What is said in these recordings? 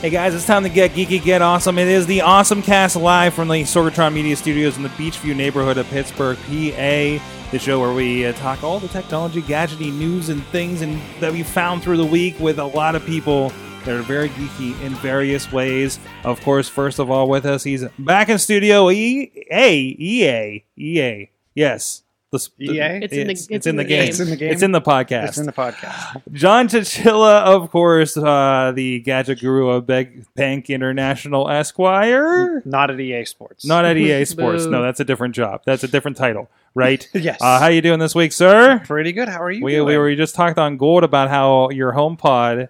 Hey guys, it's time to get geeky, get awesome. It is the Awesome Cast live from the Sorgatron Media Studios in the Beechview neighborhood of Pittsburgh, PA. The show where we uh, talk all the technology, gadgety news, and things and that we found through the week with a lot of people that are very geeky in various ways. Of course, first of all, with us, he's back in studio. E A E A E A. Yes. The, sp- EA? It's in the- it's, it's in in the the game. game. It's in the game? It's in the podcast. It's in the podcast. John Chichilla, of course, uh, the gadget guru of Beg Bank International Esquire. Not at EA Sports. Not at EA Sports. No, that's a different job. That's a different title, right? Yes. Uh, how you doing this week, sir? Pretty good. How are you? We, doing? we were just talked on Gold about how your home pod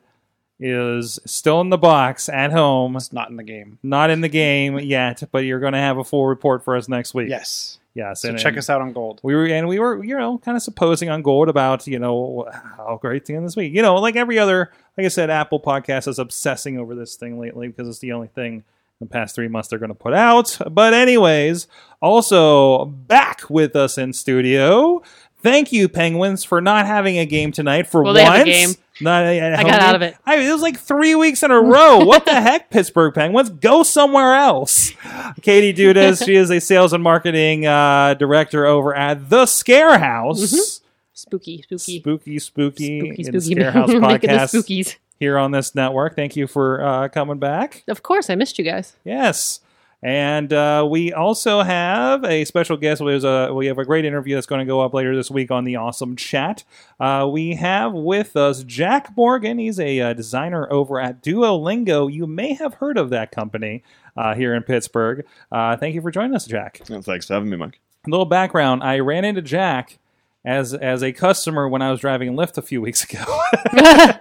is still in the box at home, It's not in the game. not in the game yet, but you're going to have a full report for us next week. Yes. Yes. So and- check and- us out on Gold. we were and we were you know kind of supposing on gold about you know how great the end this week you know like every other like i said apple podcast is obsessing over this thing lately because it's the only thing in the past three months they're going to put out but anyways also back with us in studio thank you penguins for not having a game tonight for Well, once they have a game. not I got out of it. I, it was like three weeks in a row. What the heck, Pittsburgh Penguins? Go somewhere else. Katie Dudas, she is a sales and marketing uh, director over at The Scare House. Spooky, spooky. Spooky, spooky, Spooky, in spooky. Scare House podcast spookies. here on this network. Thank you for uh, coming back. Of course, I missed you guys. Yes. And uh, we also have a special guest. There's a, we have a great interview that's going to go up later this week on the Awesome Chat. Uh, we have with us Jack Morgan. He's a uh, designer over at Duolingo. You may have heard of that company uh, here in Pittsburgh. Uh, thank you for joining us, Jack. Thanks for having me, Mike. A little background: I ran into Jack as as a customer when I was driving Lyft a few weeks ago.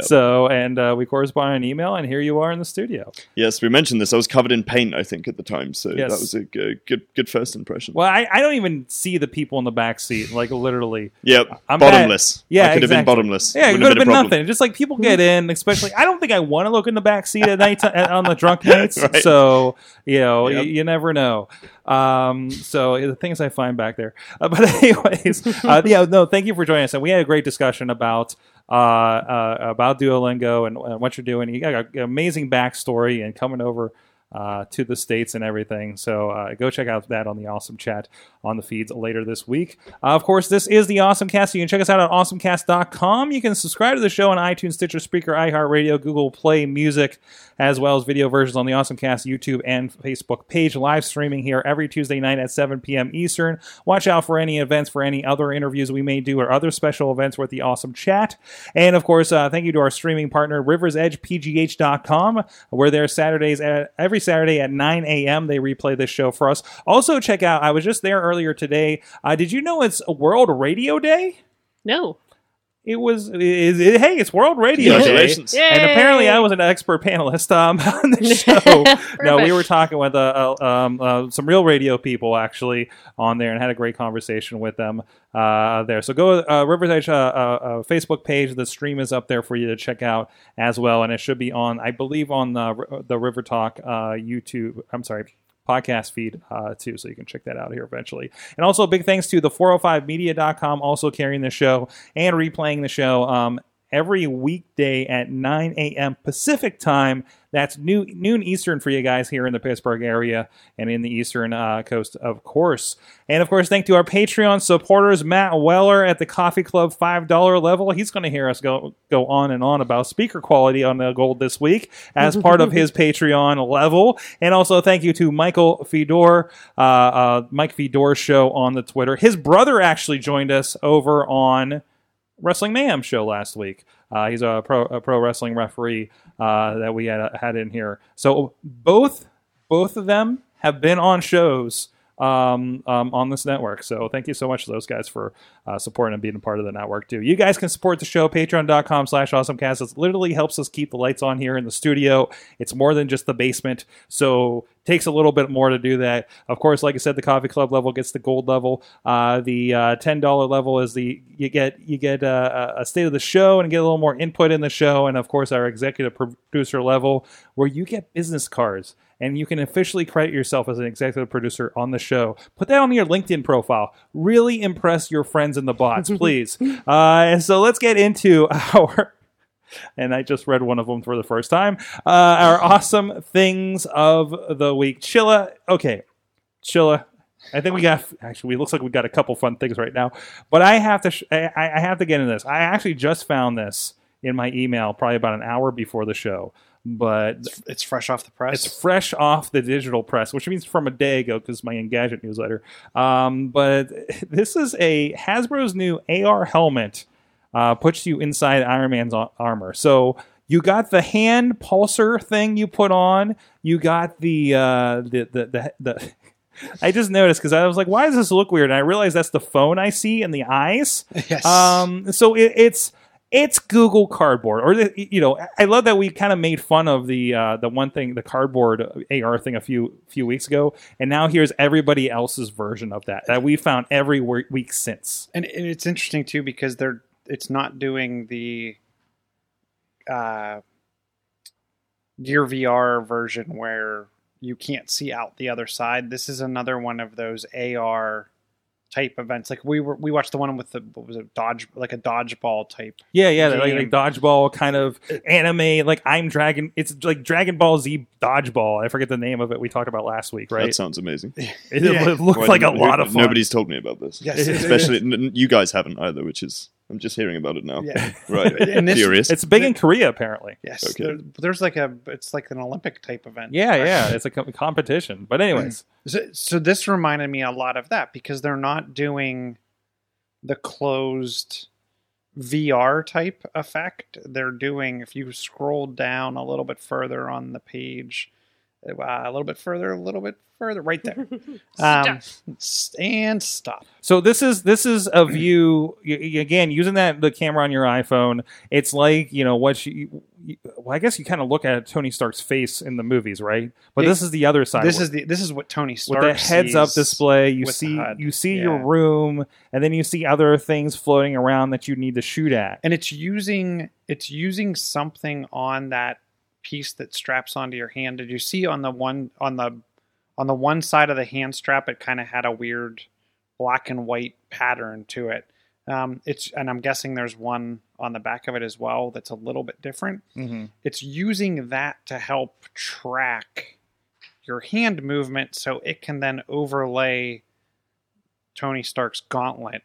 So, and uh, we corresponded on an email, and here you are in the studio. Yes, we mentioned this. I was covered in paint, I think, at the time, so Yes. that was a good, good, good first impression. Well, I, I don't even see the people in the back seat, like literally. Yep, I'm bottomless. bad- Yeah, I could have been bottomless. Yeah, it Wouldn't could have been a nothing. Just like people get in, especially. I don't think I want to look in the back seat at night on the drunk nights. Right. So you know, Yep. you, you never know. Um, so the things I find back there. Uh, but anyways, uh, yeah, no, thank you for joining us, and we had a great discussion about. Uh, uh, about Duolingo and, and what you're doing. You got an amazing backstory and coming over uh, to the states and everything. So uh, go check out that on the Awesome Chat on the feeds later this week. Uh, of course, this is the Awesome Cast. You can check us out at awesomecast.com. You can subscribe to the show on iTunes, Stitcher, Spreaker, iHeartRadio, Google Play Music, as well as video versions on the Awesome Cast YouTube and Facebook page. Live streaming here every Tuesday night at 7 p.m. Eastern. Watch out for any events, for any other interviews we may do, or other special events with the Awesome Chat. And of course, uh, thank you to our streaming partner, RiversEdgePGH.com. We're there Saturdays at every Saturday at 9 a.m. They replay this show for us. Also, check out. I was just there earlier today. Uh, did you know it's World Radio Day? No. It was. It, it- hey, it's World Radio Day. Yay! And apparently, I was an expert panelist um, on the show. no, we were talking with uh, uh, um, uh, some real radio people actually on there, and had a great conversation with them uh, there. So go uh, Rivers Edge uh, uh, uh, Facebook page. The stream is up there for you to check out as well, and it should be on, I believe, on the the River Talk uh, YouTube. I'm sorry. Podcast feed uh, too, so you can check that out here eventually. And also, big thanks to the 405media.com, also carrying the show and replaying the show um, every weekday at 9 a.m. Pacific time. That's noon, noon Eastern for you guys here in the Pittsburgh area and in the Eastern uh, Coast, of course. And of course, thank to our Patreon supporters, Matt Weller at the Coffee Club $5 level. He's going to hear us go, go on and on about speaker quality on the gold this week as part of his Patreon level. And also thank you to Michael Fedor, uh, uh, Mike Fedor show on the Twitter. His brother actually joined us over on Wrestling Mayhem show last week. Uh, he's a pro, a pro wrestling referee uh, that we had had in here. So both both of them have been on shows um, um, on this network. So thank you so much to those guys for uh, supporting and being a part of the network too. You guys can support the show patreon.com slash awesomecast. It literally helps us keep the lights on here in the studio. It's more than just the basement. So takes a little bit more to do that. Of course, like I said, the coffee club level gets the gold level. Uh, the uh, ten dollar level is the you get you get uh, a state of the show and get a little more input in the show, and of course our executive producer level where you get business cards and you can officially credit yourself as an executive producer on the show. Put that on your LinkedIn profile. Really impress your friends in the bots, please. uh, so let's get into our. And I just read one of them for the first time. Uh, our awesome things of the week. Chilla. Okay. Chilla. I think we got actually. It looks like we got a couple fun things right now, but I have to. Sh- I, I have to get into this. I actually just found this in my email probably about an hour before the show but It's, it's fresh off the press. it's fresh off the digital press, which means from a day ago because my Engadget newsletter. Um, but this is a Hasbro's new AR helmet. Uh, puts you inside Iron Man's armor. So you got the hand pulsar thing you put on. You got the uh, the the the. the I just noticed because I was like, "Why does this look weird?" And I realized that's the phone I see in the eyes. yes. Um, so it, it's it's Google Cardboard, or the, you know, I love that we kind of made fun of the uh, the one thing, the cardboard AR thing a few few weeks ago, and now here's everybody else's version of that that we found every week since. and, and it's interesting too because they're it's not doing the uh, Gear VR version where you can't see out the other side. This is another one of those AR type events. Like we were, we watched the one with the what was it dodge like a dodgeball type. Yeah, yeah, like, Game. like dodgeball kind of anime. Like I'm Dragon. It's like Dragon Ball Z dodgeball. I forget the name of it. We talked about last week, right? That sounds amazing. it, Yeah. it looked Well, like a no- lot of fun. Nobody's told me about this. Yes, especially n- n- you guys haven't either, which is I'm just hearing about it now. Yeah. Right, And this- curious. It's big in Korea, apparently. Yes, Okay. there- there's like a it's like an Olympic type event. Yeah, yeah, it's a co- competition. But anyways, So, so this reminded me a lot of that because they're not doing the closed VR type effect. They're doing if you scroll down a little bit further on the page, uh, a little bit further, a little bit further, right there, um, s- and stop. So this is this is a view y- y- again using that the camera on your iPhone. It's like you know what you. you- Well, I guess you kind of look at Tony Stark's face in the movies, right? But Yeah, this is the other side. This where- is the this is what Tony with Stark the heads up display. You see you see your room, and then you see other things floating around that you need to shoot at. and it's using it's using something on that piece that straps onto your hand. Did you see on the one on the on the one side of the hand strap? It kind of had a weird black and white pattern to it. Um, it's and I'm guessing there's one on the back of it as well that's a little bit different. Mm-hmm. It's using that to help track your hand movement, so it can then overlay Tony Stark's gauntlet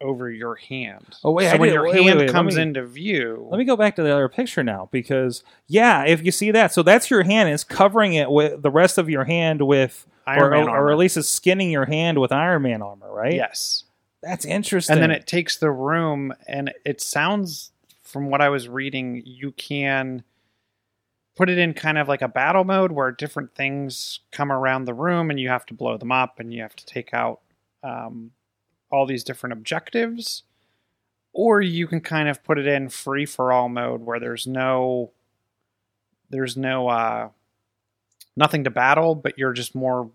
over your hand. Oh, wait, so I when did- your wait, wait, hand wait, let comes me- into view, Let me go back to the other picture now because yeah, if you see that, so that's your hand. It's covering it with the rest of your hand with, Iron or, Man or, at least it's skinning your hand with Iron Man armor, right? yes, that's interesting. and then it takes the room, and it sounds from what I was reading, you can put it in kind of like a battle mode where different things come around the room, and you have to blow them up, and you have to take out um, all these different objectives. Or you can kind of put it in free for all mode where there's no there's no uh nothing to battle, but you're just more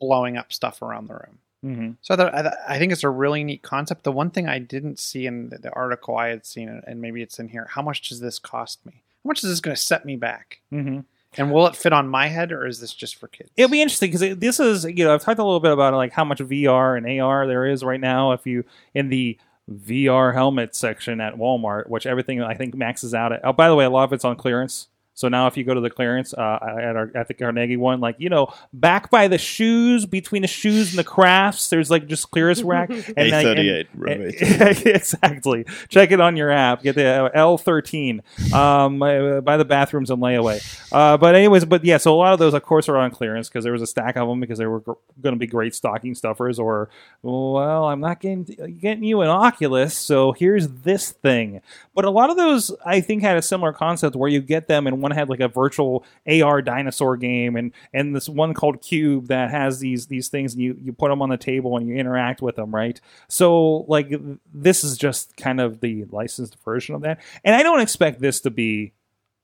blowing up stuff around the room. Mhm. So I, I, think it's a really neat concept. The one thing I didn't see in the, the article I had seen, and maybe it's in here, how much does this cost me? How much is this going to set me back? Mhm. And will it fit on my head, or is this just for kids? It'll be interesting because this is, you know, I've talked a little bit about like how much VR and AR there is right now. If you in the VR helmet section at Walmart, which everything I think maxes out at. Oh, by the way, a lot of it's on clearance. So now, if you go to the clearance uh, at our at the Carnegie one, like you know, back by the shoes, between the shoes and the crafts, there's like just clearance rack. And A like- thirty and- eight. and- exactly. Check it on your app. Get the L thirteen um, uh, by the bathrooms and layaway. Uh, but anyways, but yeah. So a lot of those, of course, are on clearance because there was a stack of them because they were gr- going to be great stocking stuffers. Or well, I'm not getting getting you an Oculus, so here's this thing. But a lot of those, I think, had a similar concept where you get them, and one had like a virtual AR dinosaur game, and and this one called Cube that has these these things, and you you put them on the table and you interact with them, right? So like this is just kind of the licensed version of that, and I don't expect this to be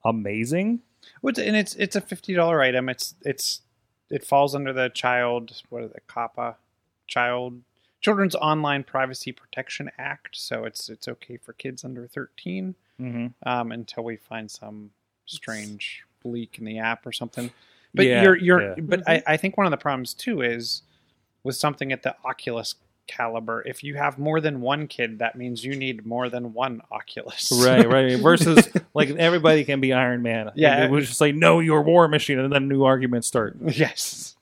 amazing. And it's it's a fifty dollar item. It's it's it falls under the child what is it COPPA child Children's Online Privacy Protection Act. So it's it's okay for kids under thirteen Mm-hmm. um, until we find some strange bleak in the app or something. But Yeah, you're you're yeah. but I, mm-hmm. I think one of the problems too is with something at the Oculus caliber, if you have more than one kid, that means you need more than one Oculus. Right, right. Versus like everybody can be Iron Man. Yeah. it was just like no, you're War Machine, and then new arguments start. yes.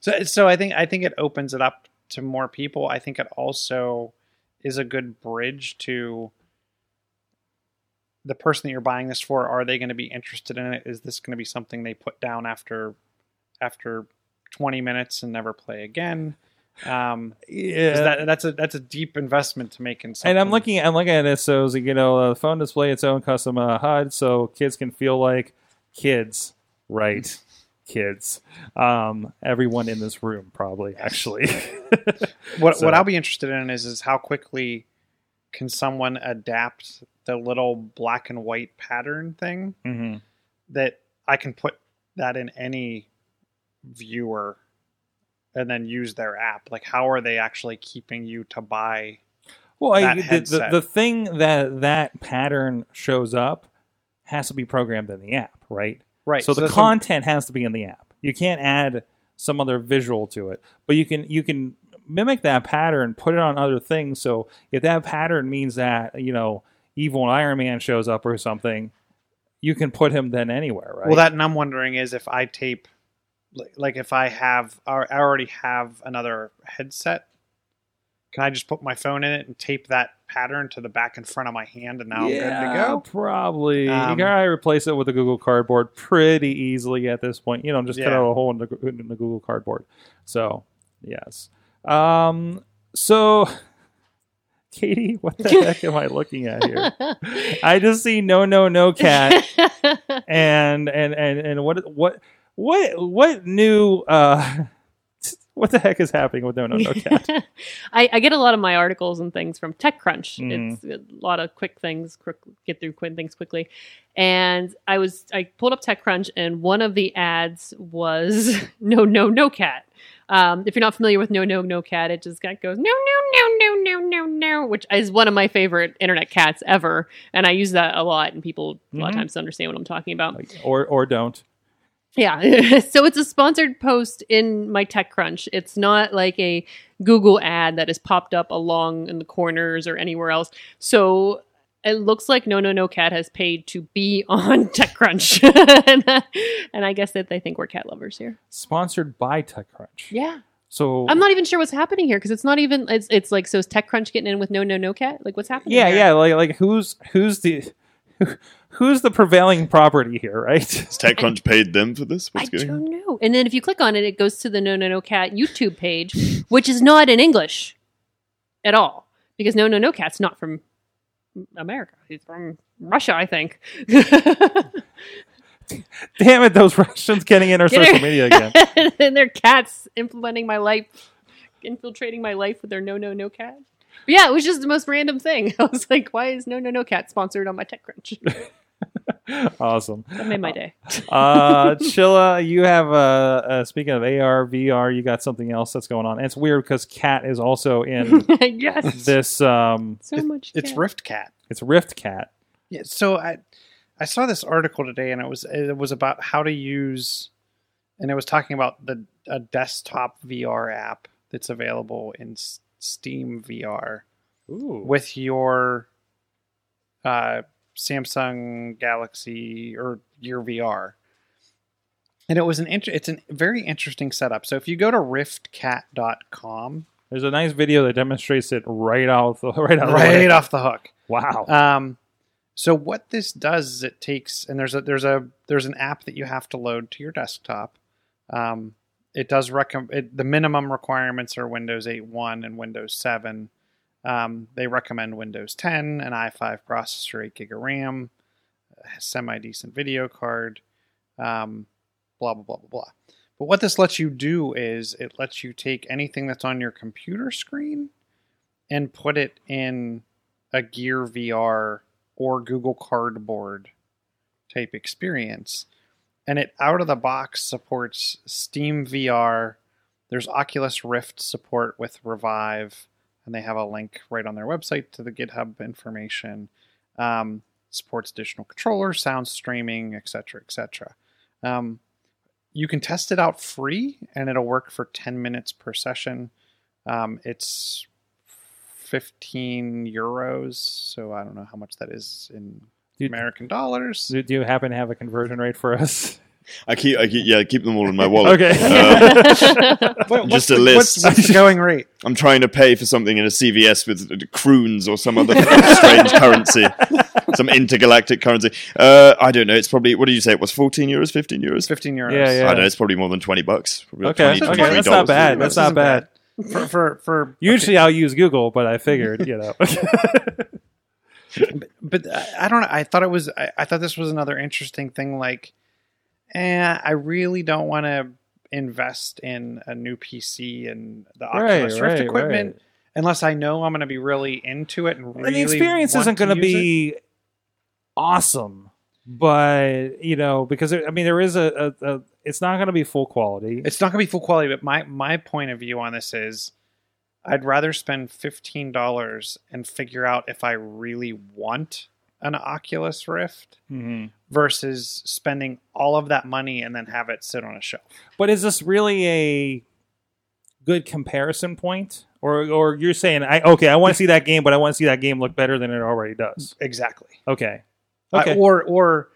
So so I think I think it opens it up to more people. I think it also is a good bridge to the person that you're buying this for. Are they going to be interested in it? Is this going to be something they put down after after 20 minutes and never play again? Um, Yeah, that, that's a that's a deep investment to make in something. and I'm looking, I'm looking at this. So you know, the phone display its own custom uh, HUD, so kids can feel like kids, right? kids. Um, everyone in this room, probably actually. What So- what I'll be interested in is is how quickly can someone adapt the little black and white pattern thing Mhm. that I can put that in any viewer and then use their app. Like how are they actually keeping you to buy Well, I, the, the, the thing that that pattern shows up has to be programmed in the app, right? right? So, the that's what- content has to be in the app. You can't add some other visual to it, but you can you can mimic that pattern, put it on other things. So if that pattern means that you know evil Iron Man shows up or something, you can put him then anywhere, right? Well, that and I'm wondering is if I tape, like if I have, or I already have another headset, can I just put my phone in it and tape that pattern to the back and front of my hand, and now I'm good to go? Probably. Um, you can probably replace it with a Google Cardboard pretty easily at this point. You know, just cut Yeah. out a hole in the, in the Google Cardboard. So, yes. Um, so, Katie, what the heck am I looking at here? I just see no, no, no cat, and and and and what what what what new uh, what the heck is happening with no, no, no cat? I, I get a lot of my articles and things from TechCrunch. Mhm. It's a lot of quick things, quick, get through quick things quickly. And I was I pulled up TechCrunch, and one of the ads was no, no, no cat. Um, if you're not familiar with no, no, no cat, it just got goes no, no, no, no, no, no, no, which is one of my favorite internet cats ever, and I use that a lot, and people a lot of Mhm. times understand what I'm talking about. Like, or or don't. Yeah. so it's a sponsored post in my TechCrunch. It's not like a Google ad that is popped up along in the corners or anywhere else. So it looks like No No No Cat has paid to be on TechCrunch. and, uh, and I guess that they think we're cat lovers here. Sponsored by TechCrunch. Yeah. So I'm not even sure what's happening here because it's not even it's it's like so is TechCrunch getting in with No No No Cat? Like what's happening? Yeah, here? yeah, like like who's who's the who's the prevailing property here, right? Has TechCrunch paid them for this? I What's going on? don't know. And then if you click on it, it goes to the No No No Cat YouTube page, which is not in English at all because No No No Cat's not from America. He's from Russia, I think. Damn it, those Russians getting in our Get social media again. and their cats implementing my life, infiltrating my life with their No No No Cat. But yeah, it was just the most random thing. I was like, why is No No No Cat sponsored on my TechCrunch? awesome. That made my day. Uh, Chilla, you have uh, uh, speaking of AR, VR, you got something else that's going on. And it's weird because Cat is also in yes. this. Um, so much. It's. RiftCat. it's RiftCat. Yeah, so I I saw this article today, and it was it was about how to use, and it was talking about the a desktop VR app that's available in S- Steam VR Ooh. with your uh, Samsung Galaxy or Gear VR. And it was an int- it's a very interesting setup. So if you go to riftcat.com, There's a nice video that demonstrates it right off the right out right off the hook. Wow. Um, so what this does is it takes and there's a there's a there's an app that you have to load to your desktop. Um, it does recommend the minimum requirements are Windows 8.1 and Windows 7. Um, they recommend Windows 10, an i5 processor, 8 gig of RAM, a semi decent video card, um, blah blah blah blah blah. But what this lets you do is it lets you take anything that's on your computer screen and put it in a Gear VR or Google Cardboard type experience. And it out of the box supports Steam VR. There's Oculus Rift support with Revive, and they have a link right on their website to the GitHub information. Um, supports additional controllers, sound streaming, etc., etc. Um, you can test it out free, and it'll work for 10 minutes per session. Um, it's 15 euros, so I don't know how much that is in Do- American dollars. Do, do you happen to have a conversion rate for us? I keep, I keep, yeah, I keep them all in my wallet. Okay. Uh, What- Just what's a the, list. What's, what's the going rate? I'm trying to pay for something in a CVS with uh, croons or some other strange currency, some intergalactic currency. Uh, I don't know. It's probably what did you say? It was 14 euros, 15 euros. 15 euros. Yeah, yeah. I don't know. It's probably more than 20 bucks. Probably like Okay, 20, okay, that's not bad. That's not bad. For for, for Usually I'll use Google, but I figured, you know. but I, I don't know. I thought it was. I, I thought this was another interesting thing. Like, eh, I really don't want to invest in a new PC and the Oculus Rift equipment unless I know I'm going to be really into it and really. and the experience isn't going to use it. be awesome, but you know, because there, I mean, there is a, a, a it's not going to be full quality. It's not going to be full quality, but my my point of view on this is, I'd rather spend fifteen dollars and figure out if I really want an Oculus Rift Mhm. versus spending all of that money and then have it sit on a shelf. But is this really a good comparison point, or or you're saying, I okay, I want to see that game, but I want to see that game look better than it already does? Exactly. Okay, I- okay, or or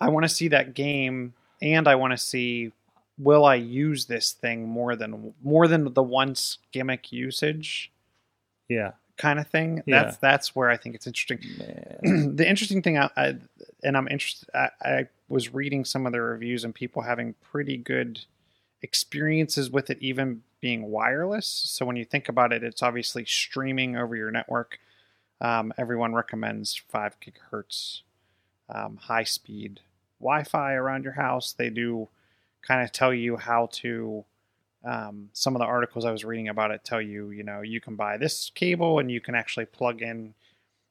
I want to see that game and I want to see will I use this thing more than more than the once gimmick usage yeah. Kind of thing. Yeah. That's that's where I think it's interesting. The interesting thing, I, I and I'm interested. I, I was reading some of the reviews and people having pretty good experiences with it, even being wireless. So when you think about it, it's obviously streaming over your network. Um, everyone recommends five gigahertz, um, high speed Wi-Fi around your house. They do kind of tell you how to. Um, some of the articles I was reading about it tell you, you know, you can buy this cable and you can actually plug in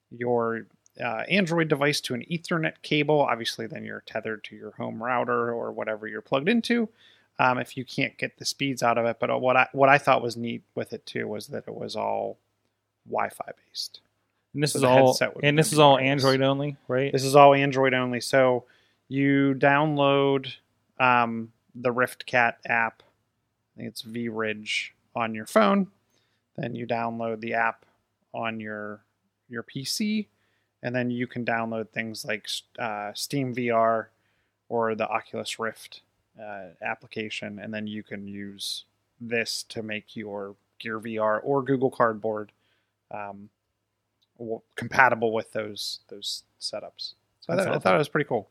your uh, Android device to an Ethernet cable. Obviously, then you're tethered to your home router or whatever you're plugged into. Um, if you can't get the speeds out of it, but what I what I thought was neat with it too was that it was all Wi-Fi based. And this So is all and this is all. Android only, right? This is all Android only. So you download um, the RiftCat app. I think it's VRidge on your phone. Then you download the app on your your PC, and then you can download things like uh, Steam VR or the Oculus Rift uh, application, and then you can use this to make your Gear VR or Google Cardboard um, w- compatible with those those setups. So I thought, I thought it was pretty cool.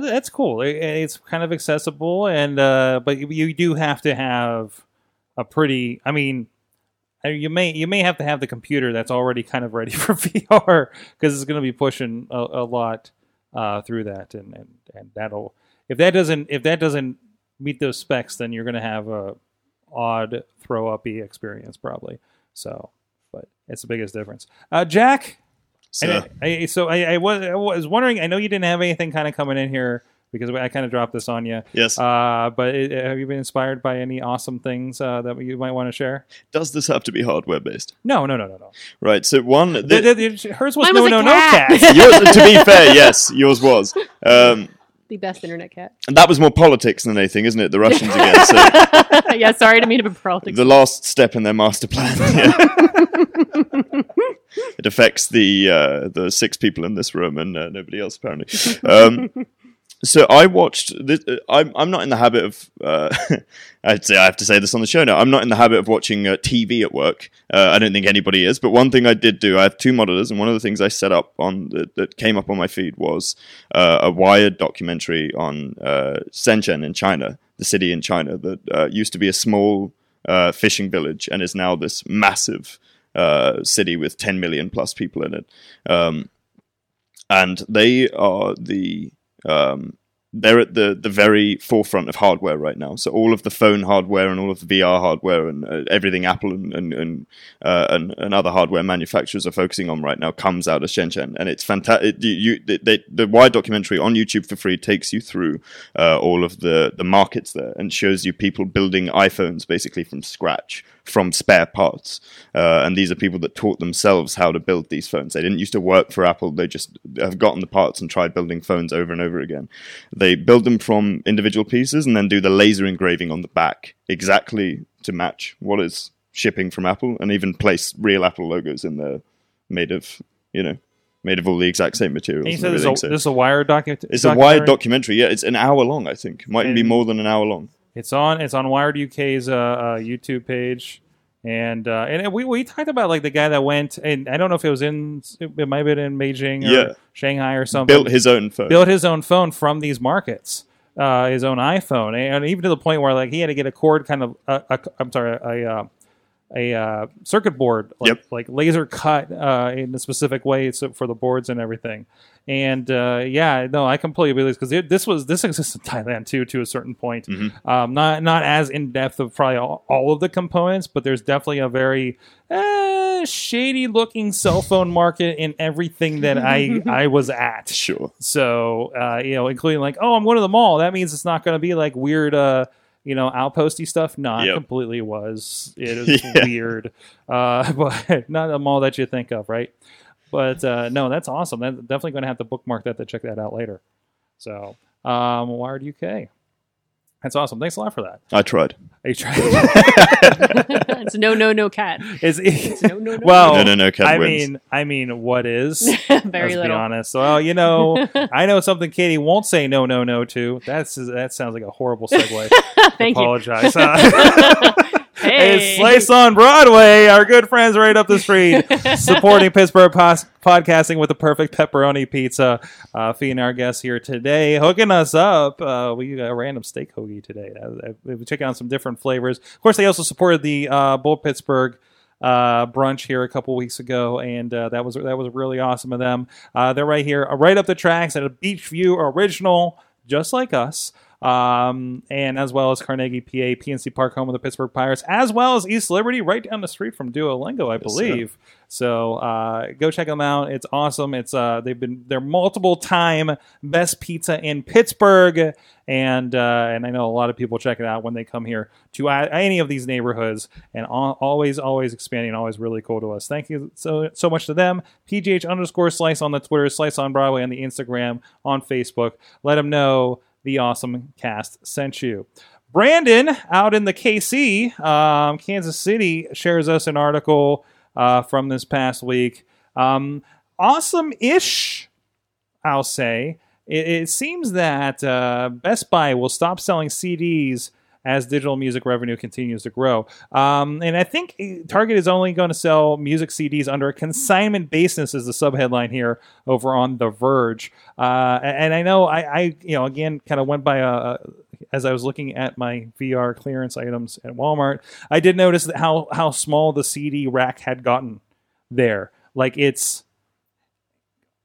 That- That's cool. It's kind of accessible, and uh, but you- do have to have a pretty. I mean, uh, you may you may have to have the computer that's already kind of ready for VR because it's going to be pushing a, a lot uh, through that, and, and and that'll if that doesn't if that doesn't meet those specs, then you're going to have a odd throw uppy experience probably. So, but it's the biggest difference. Uh, Jack, So, I, I, so I, I, was, I was wondering. I know you didn't have anything kind of coming in here because I kind of dropped this on you. yes. Uh, but it, have you been inspired by any awesome things uh, that you might want to share? Does this have to be hardware based? No, no, no, no, no. Right. So one. The, the- the, the- hers was Mine no, was a no, no cat. cat. yours, to be fair, yes, yours was. Um, the best internet cat. And that was more politics than anything, isn't it? The Russians again. So yeah, sorry to mean be politics. the last step in their master plan. Yeah. it affects the uh, the six people in this room and uh, nobody else apparently. Um, so I watched. This, uh, I'm I'm not in the habit of. Uh, I'd say I have to say this on the show now. I'm not in the habit of watching uh, TV at work. Uh, I don't think anybody is. But one thing I did do, I have two monitors, and one of the things I set up on that, that came up on my feed was uh, a Wired documentary on uh, Shenzhen in China, the city in China that used to be a small fishing village and is now this massive city with 10 million plus people in it. Um, and they are the um, they're at the the very forefront of hardware right now. So all of the phone hardware and all of the VR hardware and uh, everything Apple and and and, uh, and and other hardware manufacturers are focusing on right now comes out of Shenzhen, and it's fantastic. You, they, they, the Wired documentary on YouTube for free takes you through uh, all of the the markets there and shows you people building iPhones basically from scratch from spare parts. Uh, and these are people that taught themselves how to build these phones. They didn't used to work for Apple. They just have gotten the parts and tried building phones over and over again. They build them from individual pieces and then do the laser engraving on the back exactly to match what is shipping from Apple and even place real Apple logos in there made of, you know, made of all the exact same materials. And you and is, a, So this is a Wired it's a wired documentary. Yeah, it's an hour long, I think. Might even be more than an hour long. It's on. It's on Wired UK's uh, uh, YouTube page, and uh, and we we talked about like the guy that went, and I don't know if it was in, it might have been in Beijing or Yeah. Shanghai or something. Built his own phone. built his own phone from these markets, uh, his own iPhone, and even to the point where like he had to get a cord kind of, uh, a, I'm sorry, a uh, a uh, circuit board, like, Yep. like laser cut uh, in a specific way so for the boards and everything. And uh, yeah, no, I completely believe this because this was this exists in Thailand too to a certain point. Mm-hmm. Um, not not as in depth of probably all, all of the components, but there's definitely a very uh, shady looking cell phone market in everything that I I was at. Sure. So, uh, you know, including like, oh, I'm going to the mall. That means it's not going to be like weird, uh, you know, outposty stuff. Not Yep. completely was. It is Yeah. weird, uh, but not a mall that you think of, right? But uh, no, that's awesome. That's definitely going to have to bookmark that to check that out later. So, um, Wired UK. That's awesome. Thanks a lot for that. I tried. Are you trying? it's no, no, no cat. is It's no, no, no. well, No, no, no, Cat I wins. mean, I mean, what is? Very Let's little. be honest. Well, you know, I know something Katie won't say no, no, no to. That's that sounds like a horrible segue. Thank you. Apologize. Hey. It's Slice on Broadway, our good friends right up the street, supporting Pittsburgh pos- podcasting with the perfect pepperoni pizza. Uh, feeding our guests here today, hooking us up. Uh, we got a random steak hoagie today. Uh, uh, We've checking out some different flavors. Of course, they also supported the uh, Bull Pittsburgh uh, brunch here a couple weeks ago, and uh, that was that was really awesome of them. Uh, they're right here, uh, right up the tracks at a Beechview original, just like us. Um, and as well as Carnegie, PA, PNC Park, home of the Pittsburgh Pirates, as well as East Liberty, right down the street from Duolingo, I believe. So uh, go check them out. It's awesome. It's uh, they've been they're multiple time best pizza in Pittsburgh, and uh, and I know a lot of people check it out when they come here to any of these neighborhoods, and always always expanding, always really cool to us. Thank you so so much to them. PGH underscore Slice on the Twitter, Slice on Broadway on the Instagram, on Facebook. Let them know the awesome cast sent you. Brandon out in the KC, um, Kansas City, shares us an article uh, from this past week. Um, awesome ish, I'll say. It, it seems that uh, Best Buy will stop selling CDs as digital music revenue continues to grow. Um, and I think Target is only going to sell music CDs under a consignment basis, is the subheadline here over on The Verge. Uh, and I know I, I, you know, again, kind of went by a, as I was looking at my VR clearance items at Walmart, I did notice how how small the CD rack had gotten there. Like it's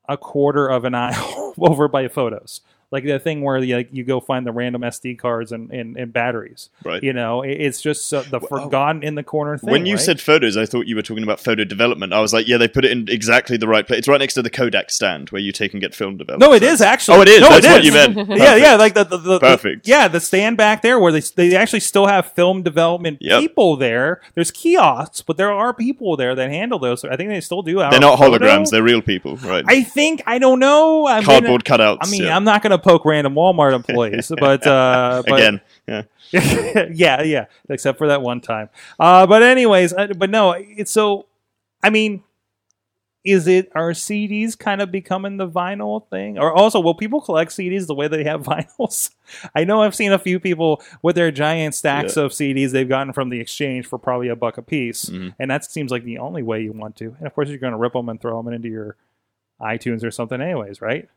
a quarter of an aisle over by photos. Like the thing where you, like, you go find the random SD cards and, and, and batteries. Right. You know, it, it's just so, the oh. forgotten in the corner thing. when you right? said photos, I thought you were talking about photo development. I was like, yeah, they put it in exactly the right place. It's right next to the Kodak stand where you take and get film developed. no, it So- is actually. Oh, it is. No, That's it what is. you meant. yeah, yeah, like the, the, the Perfect. the- yeah, the stand back there where they they actually still have film development Yep. people there. There's kiosks, but there are people there that handle those. I think they still do. They're not holograms. They're real people, right? I think I don't know. I'm Cardboard gonna- cutouts. I mean, yeah. I'm not going to poke random Walmart employees, but uh, but, Again, yeah. yeah, yeah, except for that one time. Uh, but anyways, uh, but no, it's so. I mean, is it are CDs kind of becoming the vinyl thing, or also will people collect CDs the way they have vinyls? I know I've seen a few people with their giant stacks Yeah. of CDs they've gotten from the exchange for probably a buck a piece, Mhm. and that seems like the only way you want to. And of course, you're going to rip them and throw them into your iTunes or something, anyways, right?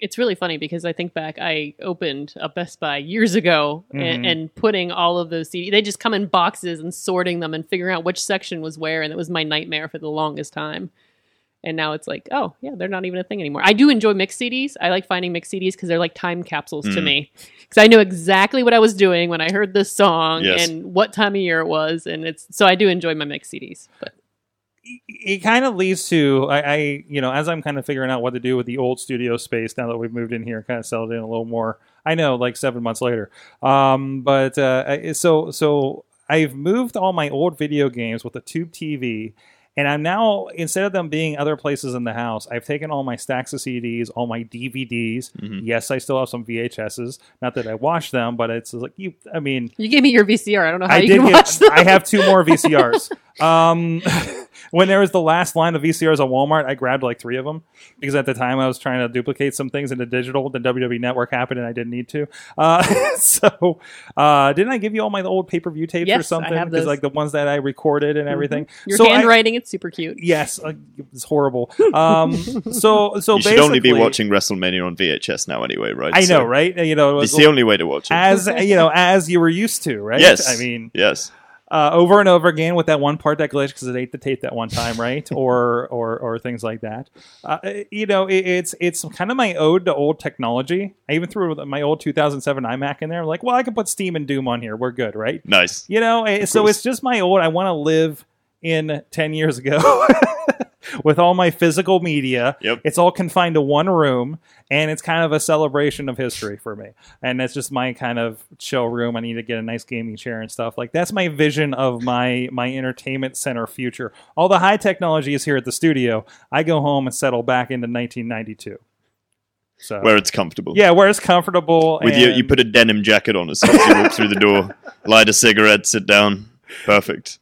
It's really funny because I think back, I opened a Best Buy years ago Mhm. and, and putting all of those CDs. They just come in boxes and sorting them and figuring out which section was where, and it was my nightmare for the longest time. And now it's like, oh yeah, they're not even a thing anymore. I do enjoy mixed CDs. I like finding mixed CDs because they're like time capsules to Mm. me. Because I know exactly what I was doing when I heard this song Yes. and what time of year it was, and it's so I do enjoy my mixed CDs. But it kind of leads to I, I you know as i'm kind of figuring out what to do with the old studio space now that we've moved in here kind of settled in a little more i know like seven months later. Um but uh so so i've moved all my old video games with a tube tv and i'm now instead of them being other places in the house i've taken all my stacks of cds all my dvds Mhm. yes i still have some vhs's not that i watch them but it's like you i mean you gave me your VCR. I don't know how I you did can get, watch them. I have two more VCRs. um, when there was the last line of VCRs at Walmart, I grabbed like three of them because at the time I was trying to duplicate some things into digital. The WWE Network happened, and I didn't need to. Uh, so, uh, didn't I give you all my old pay per view tapes or Yes, I something? Because like the ones that I recorded and everything. Your so I- handwriting, it's super cute. yes, uh, it's horrible. Um, so so you should only be watching WrestleMania on VHS now, anyway, right? I know, So right? You know, It's the only way to watch it. as you know, as you were used to, right? yes, I mean, yes. uh, over and over again with that one part that glitched because it ate the tape that one time, right? or or or things like that. Uh, you know, it, it's it's kind of my ode to old technology. I even threw my old 2007 iMac in there. like, well, I can put Steam and Doom on here. We're good, right? Nice. You know, eh, so it's just my old. I want to live in 10 years ago. With all my physical media, Yep. it's all confined to one room, and it's kind of a celebration of history for me. And that's just my kind of chill room. I need to get a nice gaming chair and stuff. Like that's my vision of my my entertainment center future. All the high technology is here at the studio. I go home and settle back into 1992. So Where it's comfortable. yeah, where it's comfortable. With you, you put a denim jacket on as soon as you walk through the door, light a cigarette, sit down. Perfect.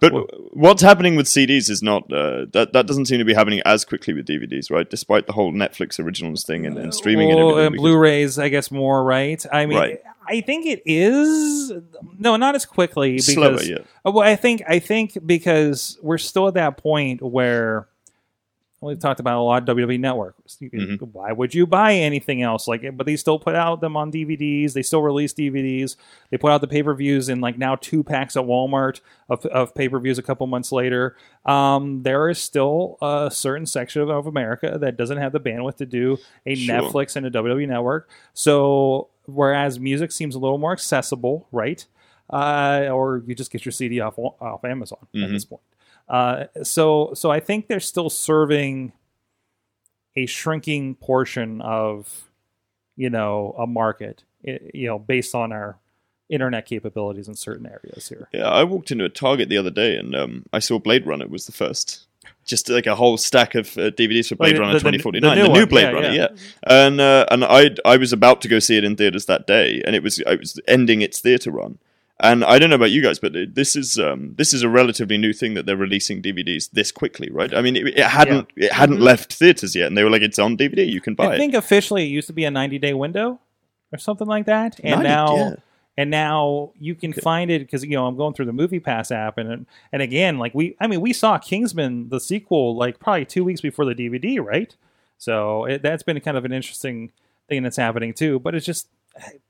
But what's happening with CDs is not uh, that that doesn't seem to be happening as quickly with DVDs, right? Despite the whole Netflix originals thing and, and streaming well, and everything. because- Blu-rays, I guess more right. I mean, Right. I think it is no, not as quickly because Slower, yeah. Uh, Well, I think I think because we're still at that point where we've talked about a lot of WWE Network. Mhm. Why would you buy anything else? Like, but they still put out them on DVDs. They still release DVDs. They put out the pay per views in like now two packs at Walmart of, of pay per views a couple months later. Um, there is still a certain section of, America that doesn't have the bandwidth to do a Sure. Netflix and a WWE Network. So whereas music seems a little more accessible, right? Uh, or you just get your CD off off Amazon at Mhm. this point. Uh, so so I think they're still serving a shrinking portion of you know a market, you know, based on our internet capabilities in certain areas here. Yeah, I walked into a Target the other day and um, I saw Blade Runner was the first. Just like a whole stack of uh, DVDs for Blade Like Runner the- the- 2049, the the new new. Blade Yeah, Runner, yeah. yeah. And uh, and I I was about to go see it in theaters that day, and it was it was ending its theater run. And I don't know about you guys, but this is um, this is a relatively new thing that they're releasing DVDs this quickly, right? I mean, it, it hadn't it hadn't Mhm. left theaters yet, and they were like, "It's on DVD, you can buy it. I it." think officially it used to be a 90 day window or something like that, and 90, now yeah. and now you can find it because you know I'm going through the MoviePass app, and and again, like we, I mean, we saw Kingsman the sequel like probably two weeks before the DVD, right? So it, that's been kind of an interesting thing that's happening too. But it's just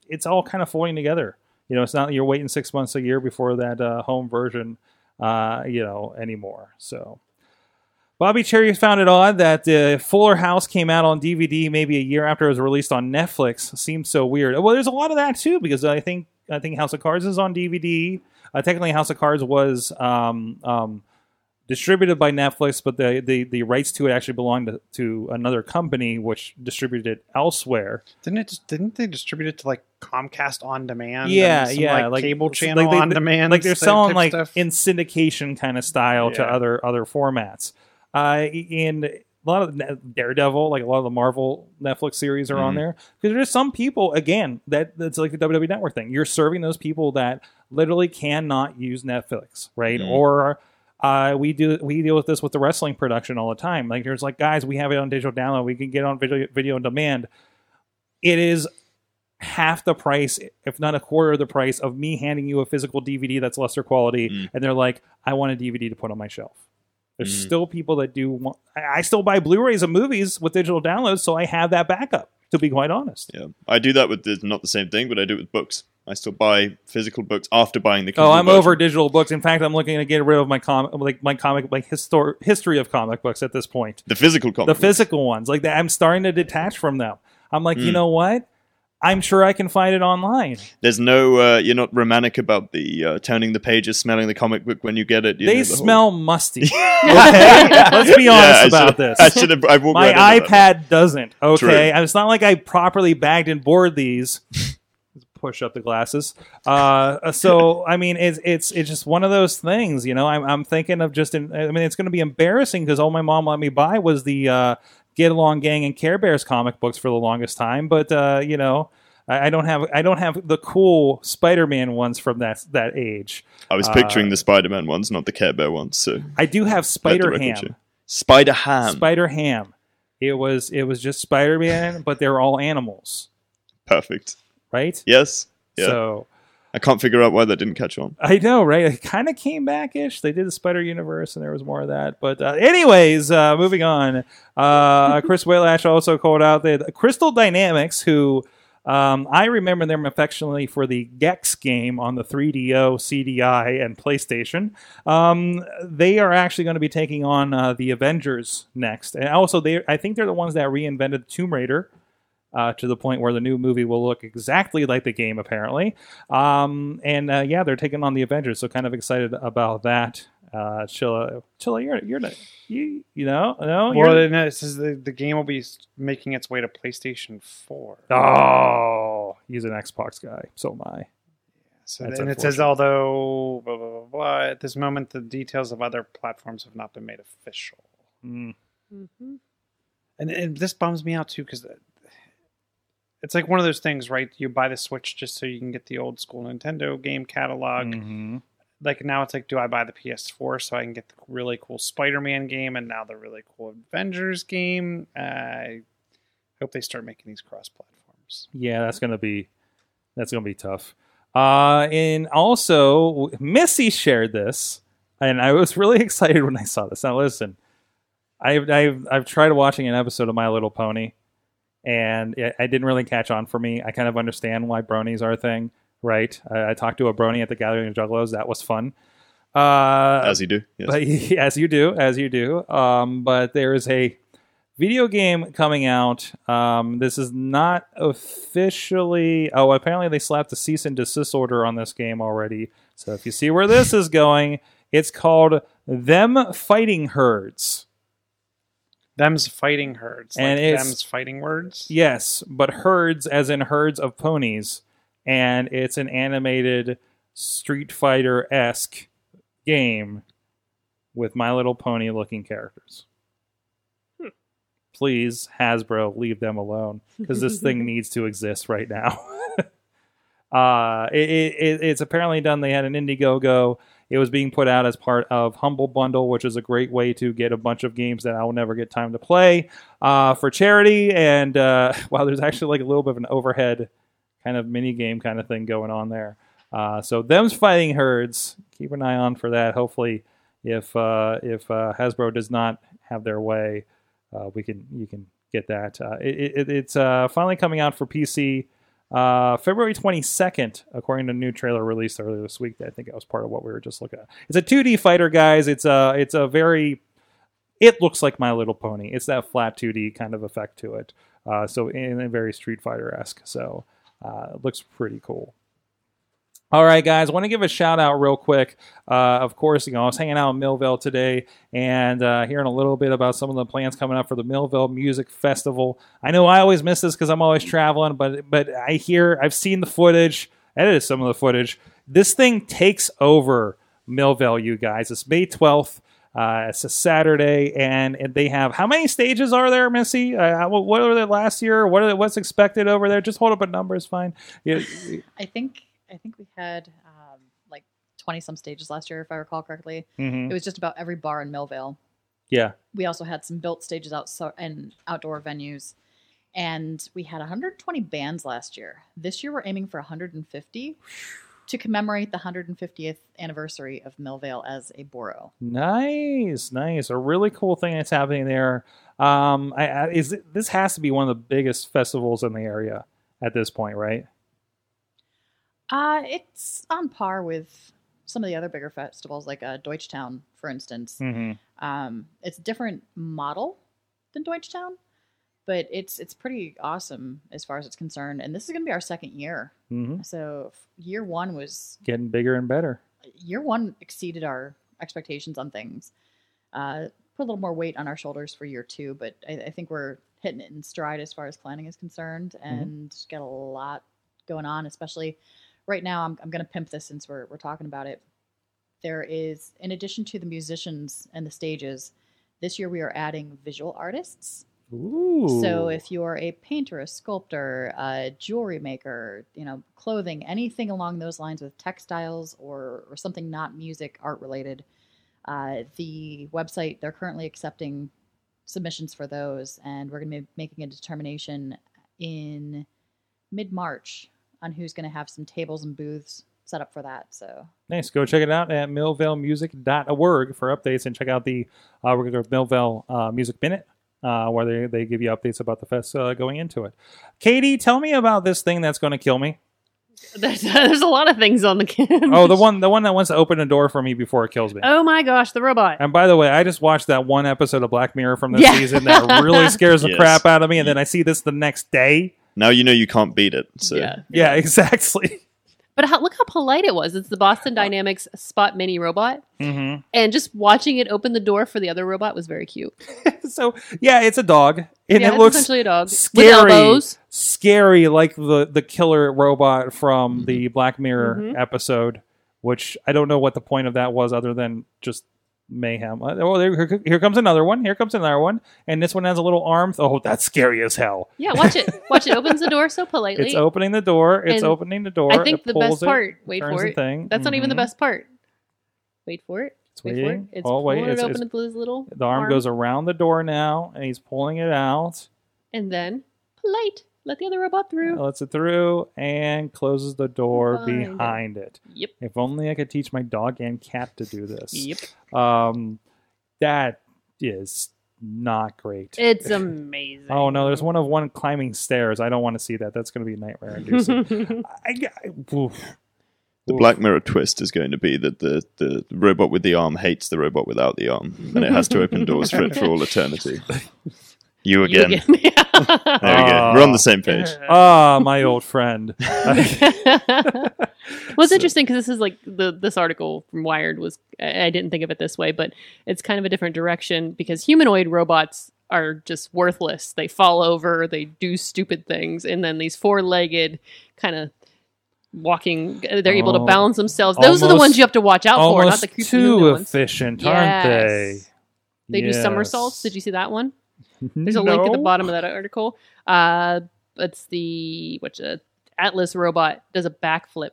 it's all kind of folding together. You know, it's not you're waiting six months a year before that uh, home version, uh, you know, anymore. So. Bobby Cherry found it odd that uh, Fuller House came out on DVD maybe a year after it was released on Netflix. Seems so weird. Well, there's a lot of that too because I think I think House of Cards is on DVD. Uh, technically, House of Cards was um, um, distributed by Netflix, but the, the, the rights to it actually belonged to, to another company which distributed it elsewhere. Didn't it? Didn't they distribute it to like Comcast on demand? yeah, and some, yeah, like, cable like channel they- on demand. Like they're selling like stuff? in syndication kind of style to other other formats. Uh, and a lot of Daredevil, like a lot of the Marvel Netflix series are on Mhm. there because there's some people again that that's like the WWE Network thing. You're serving those people that literally cannot use Netflix, right? Mhm. Or uh, we do we deal with this with the wrestling production all the time. Like there's like guys, we have it on digital download, we can get on video video on demand. It is half the price, if not a quarter of the price, of me handing you a physical DVD that's lesser quality, Mm. and they're like, I want a DVD to put on my shelf. There's Mm. still people that do. Want, I still buy Blu-rays of movies with digital downloads, so I have that backup. To be quite honest. Yeah, I do that with not the same thing, but I do it with books. I still buy physical books after buying the. Comic. Oh, I'm version. over digital books. In fact, I'm looking to get rid of my comic, like my comic, like histor- history of comic books at this point. the physical comic. the books. physical ones, like that, I'm starting to detach from them. I'm like, you Mm. know what? I'm sure I can find it online. There's no. Uh, you're not romantic about the uh, turning the pages, smelling the comic book when you get it. you they know, the whole- smell musty. okay, let's be Yeah, honest I about this. I should have. I My right iPad doesn't. Okay, True. It's not like I properly bagged and board these. Push up the glasses. Uh, so I mean, it's it's it's just one of those things, you know. I'm I'm thinking of just. In, I mean, it's going to be embarrassing because all my mom let me buy was the uh, Get Along Gang and Care Bears comic books for the longest time. But uh, you know, I, I don't have I don't have the cool Spider-Man ones from that that age. I was uh, picturing the Spider-Man ones, not the Care Bear ones. So I do have Spider Ham. Spider Ham. Spider Ham. It was it was just Spider Man, but they were all animals, Perfect. Right? Yes. Yeah. So I can't figure out why that didn't catch on. I know, right? It kind of came back ish. They did the Spider Universe, and there was more of that. But uh, anyways, uh, moving on. Uh, Chris Waylash also called out that Crystal Dynamics, who um, I remember them affectionately for the Gex game on the 3DO, CDI, and PlayStation. Um, they are actually going to be taking on uh, the Avengers next, and also they, I think they're the ones that reinvented Tomb Raider. Uh, to the point where the new movie will look exactly like the game, apparently. Um, and uh, yeah, they're taking on the Avengers, so kind of excited about that. Uh, Chilla, Chilla, you're you're not, you you know no Well, you're, then it says the, the game will be making its way to PlayStation 4. oh he's an Xbox guy, so am I. So That's and it says although blah, blah, blah, blah, at this moment the details of other platforms have not been made official. Mm. Mm-hmm. And, and this bums me out too because it's like one of those things, right? You buy the Switch just so you can get the old school Nintendo game catalog. Mhm. Like now it's like, do I buy the PS4 so I can get the really cool Spider-Man game and now the really cool Avengers game? I hope they start making these cross platforms. Yeah, that's gonna be that's gonna be tough. Uh, and also, Missy shared this, and I was really excited when I saw this. Now, listen, I've I've I've tried watching an episode of My Little Pony, and it, it didn't really catch on for me. I kind of understand why bronies are a thing, right? I, I talked to a brony at the Gathering of Juggalos. That was fun. Uh, As you do. Yes. but as you do, as you do. Um, but there is a video game coming out. Um, this is not officially. Oh, apparently they slapped a cease and desist order on this game already. So if you see where this is going, it's called Them Fighting Herds. Them's fighting herds. And like it's- them's fighting words. Yes, but herds as in herds of ponies, and it's an animated Street Fighter esque game with My Little Pony looking characters. Please, Hasbro, leave them alone because this thing needs to exist right now. uh, it, it, it's apparently done. They had an Indiegogo. It was being put out as part of Humble Bundle, which is a great way to get a bunch of games that I will never get time to play uh, for charity. And uh, wow, there's actually like a little bit of an overhead kind of mini game kind of thing going on there. Uh, so them's fighting herds. Keep an eye on for that. Hopefully, if uh, if uh, Hasbro does not have their way, uh, we can you can get that. It, it, it's finally coming out for PC. Uh, February 22nd, according to a new trailer released earlier this week. I think that was part of what we were just looking at. It's a 2D fighter, guys. It's a it's a very it looks like My Little Pony. It's that flat 2D kind of effect to it. Uh, so in a very Street Fighter esque. So uh, it looks pretty cool. All right, guys, want to give a shout out real quick. Uh, of course, you know I was hanging out in Millvale today and uh, hearing a little bit about some of the plans coming up for the Millvale Music Festival. I know I always miss this because I'm always traveling, but but I hear I've seen the footage, edited some of the footage. This thing takes over Millvale, you guys. It's May 12th. Uh, it's a Saturday, and, and they have how many stages are there, Missy? Uh, what were they last year? What are what's expected over there? Just hold up a number is fine. Yeah, I think I think we had um, like twenty some stages last year, if I recall correctly. mhm. It was just about every bar in Millvale. yeah. We also had some built stages out so, and outdoor venues, and we had 120 bands last year. This year, we're aiming for 150 to commemorate the 150th anniversary of Millvale as a borough. Nice, nice. A really cool thing that's happening there. Um, I, I, is this has to be one of the biggest festivals in the area at this point, right? Uh, it's on par with some of the other bigger festivals, like uh, Deutschtown, for instance. Mm-hmm. Um, it's a different model than Deutschtown, but it's it's pretty awesome as far as it's concerned. And this is going to be our second year. Mm-hmm. So year one was Getting bigger and better. year one exceeded our expectations on things. Uh, put a little more weight on our shoulders for year two, but I, I think we're hitting it in stride as far as planning is concerned, and got a lot going on. Especially right now, I'm I'm going to pimp this since we're we're talking about it. There is, in addition to the musicians and the stages, this year we are adding visual artists. Ooh. So if you're a painter, a sculptor, a jewelry maker, you know, clothing, anything along those lines with textiles or, or something not music, art related, uh, the website they're currently accepting submissions for those, and we're going to be making a determination in mid March on who's going to have some tables and booths set up for that. So Nice. Go check it out at millvalemusic.org for updates and check out the uh, regular Millvale uh, Music Minute. Uh, where they, they give you updates about the fest uh, going into it. Katie, tell me about this thing that's going to kill me. There's, there's a lot of things on the can. Oh, the one the one that wants to open a door for me before it kills me. Oh my gosh, the robot. And by the way, I just watched that one episode of Black Mirror from this Yeah. season that really scares the Yes. crap out of me, and then I see this the next day. Now you know you can't beat it. So Yeah. Yeah, exactly. But how, look how polite it was. It's the Boston Dynamics Spot Mini robot. hmm And just watching it open the door for the other robot was very cute. So yeah, it's a dog, and yeah, it looks essentially a dog scary, with scary like the the killer robot from Mm-hmm. the Black Mirror Mhm. episode. Which I don't know what the point of that was, other than just mayhem. Uh, Oh, there, here, here comes another one. Here comes another one, and this one has a little arm. Oh, that's scary as hell. Yeah, watch it. Watch it. Opens the door so politely. It's opening the door. It's And opening the door. I think the best it, part. Wait for it. thing. That's not even the Mhm. best part. Wait for it. It's Wait for it. waiting. It's oh wait, it's, it open it's- his little the arm, goes around the door now, and he's pulling it out. and then polite. Let the other robot through. lets it through and closes the door Behind it. behind it. Yep. If only I could teach my dog and cat to do this. Yep. Um, that is not great. It's amazing. oh no, there's one of one climbing stairs. I don't want to see that. That's going to be nightmare inducing. I, I, oof. The Oof. Black Mirror twist is going to be that the, the robot with the arm hates the robot without the arm, and it has to open doors for it for all eternity. You You again. Again. There we go. We're on the same page. Ah, my old friend. well, it's So- interesting because this is like the this article from Wired was. I I didn't think of it this way, but it's kind of a different direction because humanoid robots are just worthless. They fall over, they do stupid things, and then these four legged kind of walking, they're able to Oh, balance themselves. Those are the ones you have to watch out for, not the creepy too human ones. efficient, aren't they? Yes. They do Yes. somersaults. Did you see that one? There's a link at the bottom of that article. Uh, it's the which uh, Atlas robot does a backflip.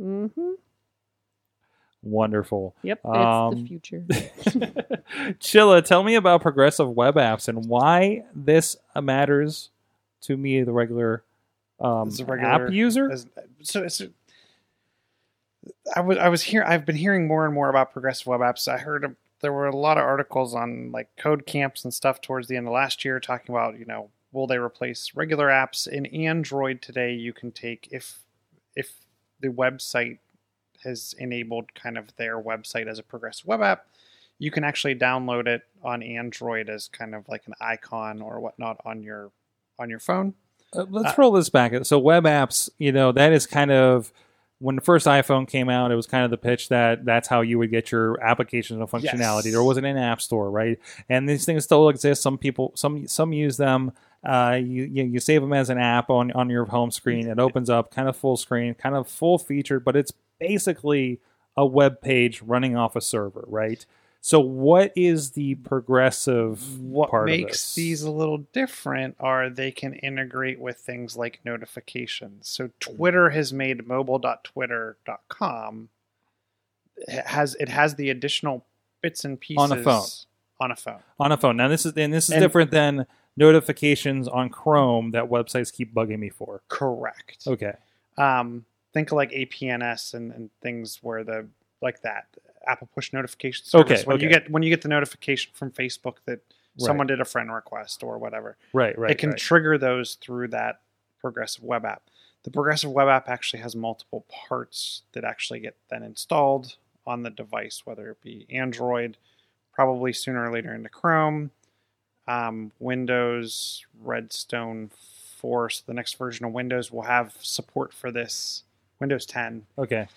Mm-hmm. Wonderful. Yep, it's Um, the future. Chilla, tell me about progressive web apps and why this matters to me, the regular, um, As a regular- app user. As- so it's, I was I was here. I've been hearing more and more about progressive web apps. I heard a- there were a lot of articles on like code camps and stuff towards the end of last year talking about you know will they replace regular apps in Android today? You can take if if the website has enabled kind of their website as a progressive web app. You can actually download it on Android as kind of like an icon or whatnot on your on your phone. Uh, let's roll this back. So web apps, you know, that is kind of when the first iPhone came out, it was kind of the pitch that that's how you would get your applications and functionality. Yes. There wasn't an app store, right? And these things still exist. Some people, some some use them. Uh, you, you you save them as an app on on your home screen. It opens up, kind of full screen, kind of full featured, but it's basically a web page running off a server, right? So, what is the progressive What part of makes this? these a little different are they can integrate with things like notifications. So Twitter has made mobile.twitter.com it has it has the additional bits and pieces On a phone. On a phone. on a phone? Now, this is and this is And- different than notifications on Chrome that websites keep bugging me for. Correct. Okay. Um, think of like APNS and, and things where the like that Apple push notification service. Okay, when you get when you get the notification from Facebook that someone did a friend request or whatever, Right. Right. it can right. trigger those through that progressive web app. The progressive web app actually has multiple parts that actually get then installed on the device, whether it be Android, probably sooner or later into Chrome, um, Windows, Redstone 4. So the next version of Windows will have support for this. Windows 10, okay.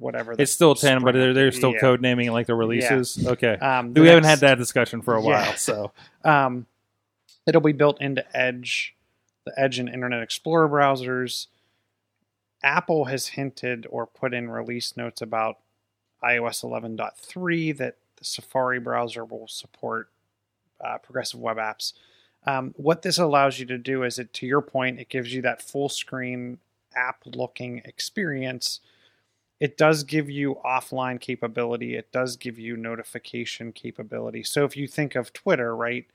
Whatever. It's still ten, but they're, they're still yeah. code naming it like the releases. Okay. Um, the we haven't had that discussion for a while, Yeah. so Um, it'll be built into Edge, the Edge and Internet Explorer browsers. Apple has hinted or put in release notes about iOS 11.3 that the Safari browser will support uh, progressive web apps. Um, what this allows you to do is, it to your point, it gives you that full screen app looking experience. It does give you offline capability. It does give you notification capability. So if you think of Twitter, right?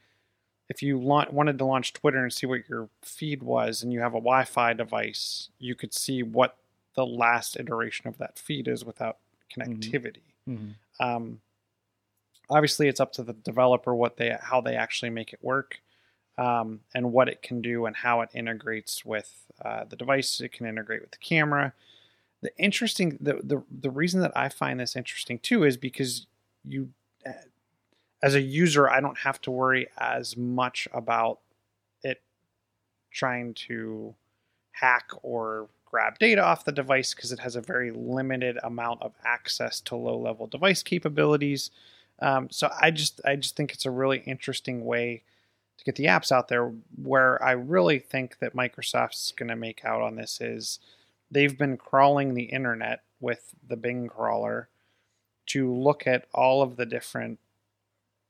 If you la- wanted to launch Twitter and see what your feed was, and you have a Wi-Fi device, you could see what the last iteration of that feed is without connectivity. mhm. Um, obviously, it's up to the developer what they how they actually make it work, um, and what it can do and how it integrates with uh, the device. It can integrate with the camera. The interesting the, the the reason that I find this interesting too is because you, uh, as a user, I don't have to worry as much about it trying to hack or grab data off the device because it has a very limited amount of access to low level device capabilities. Um, so I just I just think it's a really interesting way to get the apps out there. Where I really think that Microsoft's going to make out on this is they've been crawling the internet with the Bing crawler to look at all of the different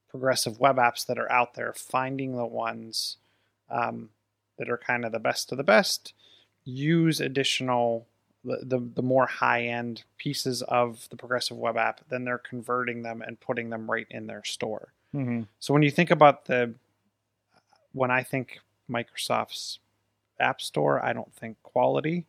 progressive web apps that are out there, finding the ones um, that are kind of the best of the best. Use additional the, the, the more high end pieces of the progressive web app, then they're converting them and putting them right in their store. Mhm. So when you think about the, when I think Microsoft's App Store, I don't think quality.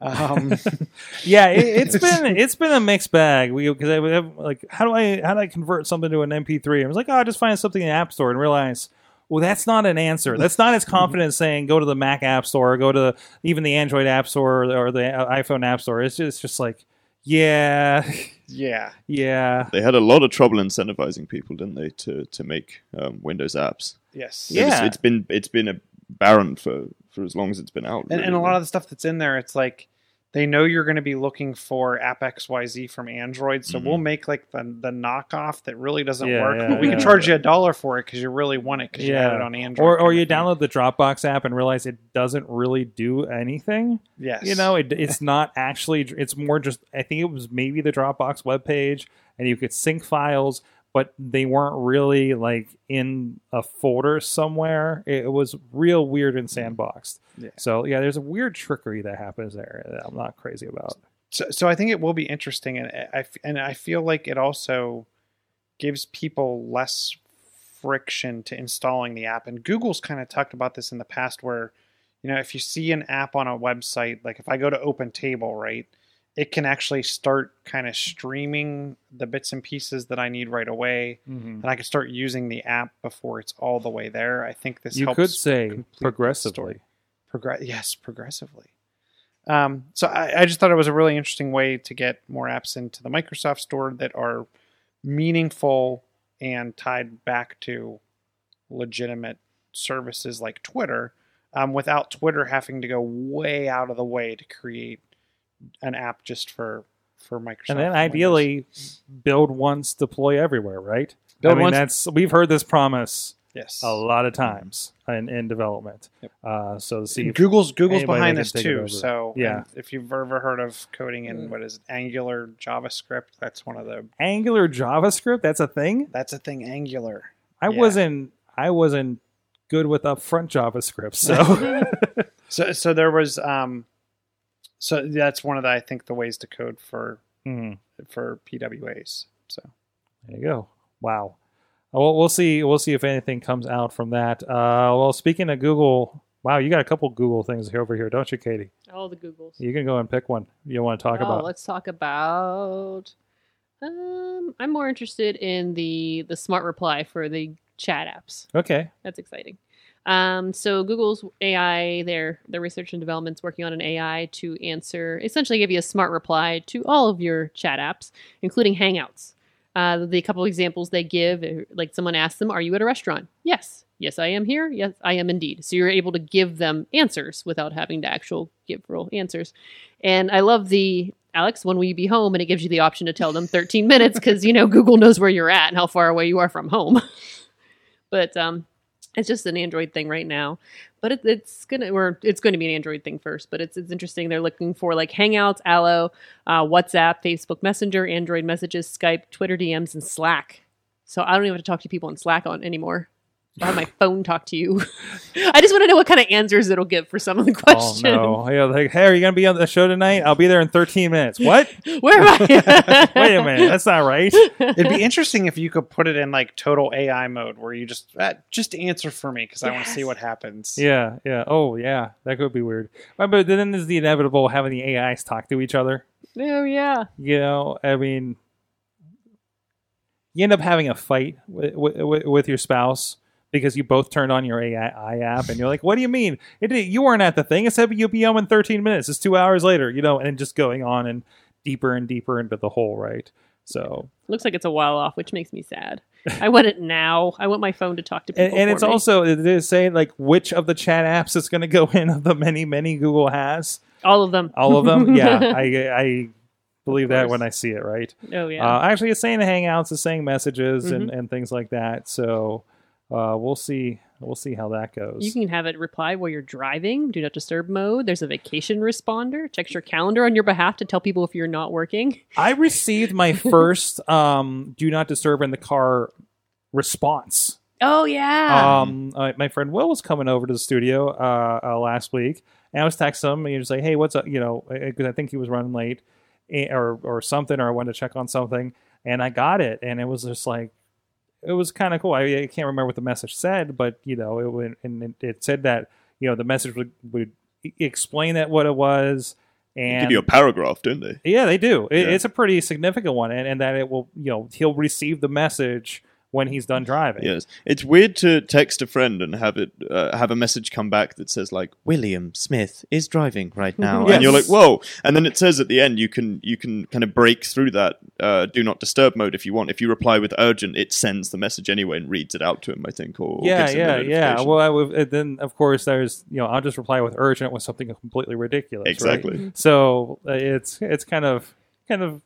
Um, yeah, it, it's been it's been a mixed bag. We because I have like how do I how do I convert something to an MP3? I was like, oh, I just find something in the App Store and realize. Well, that's not an answer. That's not as confident as saying go to the Mac App Store, or go to even the Android App Store or the iPhone App Store. It's just, it's just like, yeah, yeah, yeah, They had a lot of trouble incentivizing people, didn't they, to to make um, Windows apps? yes, It was- Yeah. it's been it's been a barren for for as long as it's been out. and, and a lot of the stuff that's in there, it's like they know you're going to be looking for app xyz from android so Mhm. we'll make like the, the knockoff that really doesn't Yeah, work yeah, but we can charge you a dollar for it because you really want it because you had Yeah. it on android or or you download the Dropbox app and realize it doesn't really do anything. yes You know, it, it's not actually. It's more just. I think it was maybe the Dropbox webpage, and you could sync files, but they weren't really like in a folder somewhere. It was real weird and sandboxed. Yeah. So yeah, there's a weird trickery that happens there that I'm not crazy about. so, so i think it will be interesting and I, and I feel like it also gives people less friction to installing the app and google's kind of talked about this in the past where you know if you see an app on a website like if i go to open table right it can actually start kind of streaming the bits and pieces that i need right away Mhm. and i can start using the app before it's all the way there i think this You could say progressively. Progress, yes, progressively. Um, so I, I just thought it was a really interesting way to get more apps into the Microsoft Store that are meaningful and tied back to legitimate services like Twitter, um, without Twitter having to go way out of the way to create an app just for for Microsoft. And then Windows. ideally, build once, deploy everywhere. Right? Build I mean, once- that's we've heard this promise Yes. a lot of times in, in development. Yep. Uh, so to see Google's Google's behind this can take it too. So Yeah. if you've ever heard of coding in what is it, Angular JavaScript, that's one of the Angular JavaScript, that's a thing. that's a thing. Angular. I Yeah. wasn't I wasn't good with upfront JavaScript, so So so there was um, so that's one of the I think the ways to code for Hmm. for PWAs. So There you go. Wow. Well, we'll see. We'll see if anything comes out from that. Uh, well, speaking of Google, wow, you got a couple Google things here over here, don't you, Katie? All the Googles. You can go and pick one you want to talk oh, about. let's talk about. Um, I'm more interested in the the smart reply for the chat apps. Okay. That's exciting. Um, so Google's AI, their their research and development's working on an AI to answer, essentially give you a smart reply to all of your chat apps, including Hangouts. Uh, the couple examples they give, uh, like someone asks them, "Are you at a restaurant?" Yes. Yes, I am here. Yes, I am indeed. So you're able to give them answers without having to actual give real answers. And I love the Alex, when will you be home? And it gives you the option to tell them 13 minutes because you know Google knows where you're at and how far away you are from home. but um, it's just an Android thing right now. But it, it's gonna or it's going to be an Android thing first. But it's it's interesting. They're looking for like Hangouts, Allo, uh, WhatsApp, Facebook Messenger, Android messages, Skype, Twitter DMs, and Slack. So I don't even have to talk to people in Slack on anymore. I'll have my phone talk to you. I just want to know what kind of answers it'll give for some of the questions. Oh questions. no! Yeah, like, hey, are you gonna be on the show tonight? I'll be there in 13 minutes. What? Where am I? Wait a minute, that's not right. it'd be interesting if you could put it in like total AI mode where you just uh, just answer for me because I want to see what happens. Yeah, yeah. Oh, yeah. That could be weird. But, but then there's the inevitable having the AIs talk to each other. oh yeah. You know, I mean, you end up having a fight with, with, with your spouse because you both turned on your AI app and you're like, what do you mean? It, you weren't at the thing. It said you'll be home in 13 minutes. It's two hours later, you know, and just going on and deeper and deeper into the hole, right? So, Looks like it's a while off, which makes me sad. I want it now. I want my phone to talk to people. and, and it's me. also, it is saying like which of the chat apps it's going to go in of the many, many Google has. all of them. All of them? yeah. I, I believe that when I see it, right? oh yeah. Uh, actually, it's saying the Hangouts, it's saying messages Mm-hmm. and things like that. So uh, we'll see. We'll see how that goes. you can have it reply while you're driving. Do not disturb mode. There's a vacation responder. Checks your calendar on your behalf to tell people if you're not working. I received my first um, "Do Not Disturb in the Car" response. Oh yeah. Um, uh, my friend Will was coming over to the studio uh, uh, last week, and I was texting him, and he was like, "Hey, what's up?" You know, because I think he was running late, eh, or or something, or I wanted to check on something, and I got it, and it was just like, it was kind of cool. I, I can't remember what the message said, but you know, it went, and it, it said that you know the message would would explain that what it was, and Give you a paragraph, don't they? yeah, they do. It, Yeah. It's a pretty significant one, and, and that it will, you know, he'll receive the message when he's done driving. Yes, it's weird to text a friend and have it uh, have a message come back that says like William Smith is driving right now, and you're like, whoa! And then it says at the end you can you can kind of break through that uh, do not disturb mode if you want. If you reply with urgent, it sends the message anyway and reads it out to him. I think, or yeah, yeah, yeah. Well, I would, then of course there's, you know, I'll just reply with urgent with something completely ridiculous. right? exactly. So uh, it's it's kind of kind of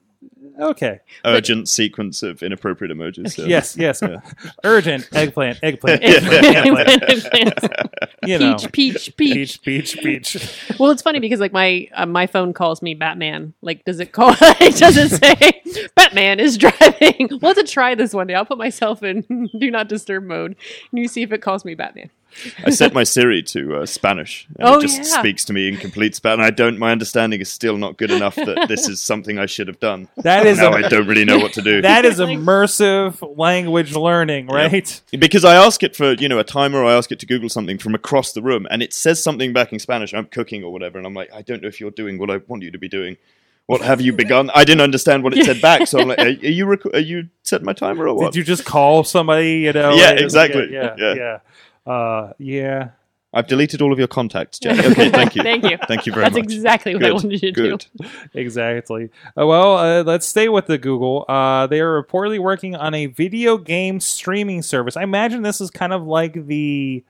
okay. Urgent sequence of inappropriate emojis. so- Yes, yes. Yeah. Urgent eggplant, eggplant, Eggplant, eggplant, eggplant. eggplant. You know, peach, peach, peach. peach, peach, peach. Well, it's funny because like my uh, my phone calls me Batman. Like, does it call? it doesn't say Batman is driving. We'll have to try this one day. I'll put myself in do not disturb mode, and you see if it calls me Batman. I set my Siri to uh, Spanish, and Oh, it just yeah. speaks to me in complete Spanish. I don't. My understanding is still not good enough that this is something I should have done. That is now a, I don't really know what to do. that is immersive language learning, right? because I ask it for you know a timer, I ask it to Google something from across the room, and it says something back in Spanish. I'm cooking or whatever, and I'm like, I don't know if you're doing what I want you to be doing. What have you begun? I didn't understand what it said back, so I'm like, are, are you rec- are you set my timer or what? Did you just call somebody? You know? Yeah, like, exactly. Yeah, Yeah. yeah. yeah. Uh, yeah. I've deleted all of your contacts, Jack. Okay, thank you. Thank you. Thank you very That's much. That's exactly what I wanted you to Good. do. Exactly. Uh, well, uh, let's stay with the Google. Uh, they are reportedly working on a video game streaming service. I imagine this is kind of like the.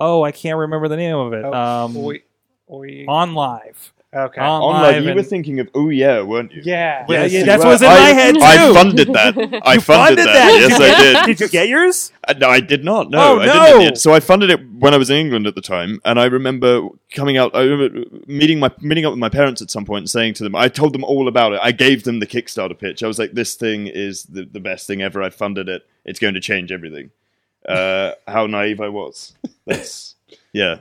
Oh, I can't remember the name of it. Oh, um, Oi, oi. OnLive. Okay. On On live live, you and- were thinking of oh yeah, weren't you? yeah. Yeah, Yes, yeah, that's were. what's in I- my head, too. I funded that. I funded, funded that. Did Yes, you I get- did. Did you get yours? Uh, no, I did not. No, Oh, I didn't no. in. So I funded it when I was in England at the time, and I remember coming out. I remember meeting my meeting up with my parents at some point and saying to them, I told them all about it. I gave them the Kickstarter pitch. I was like, "This thing is the, the best thing ever. I funded it. It's going to change everything." Uh, how naive I was. That's yeah.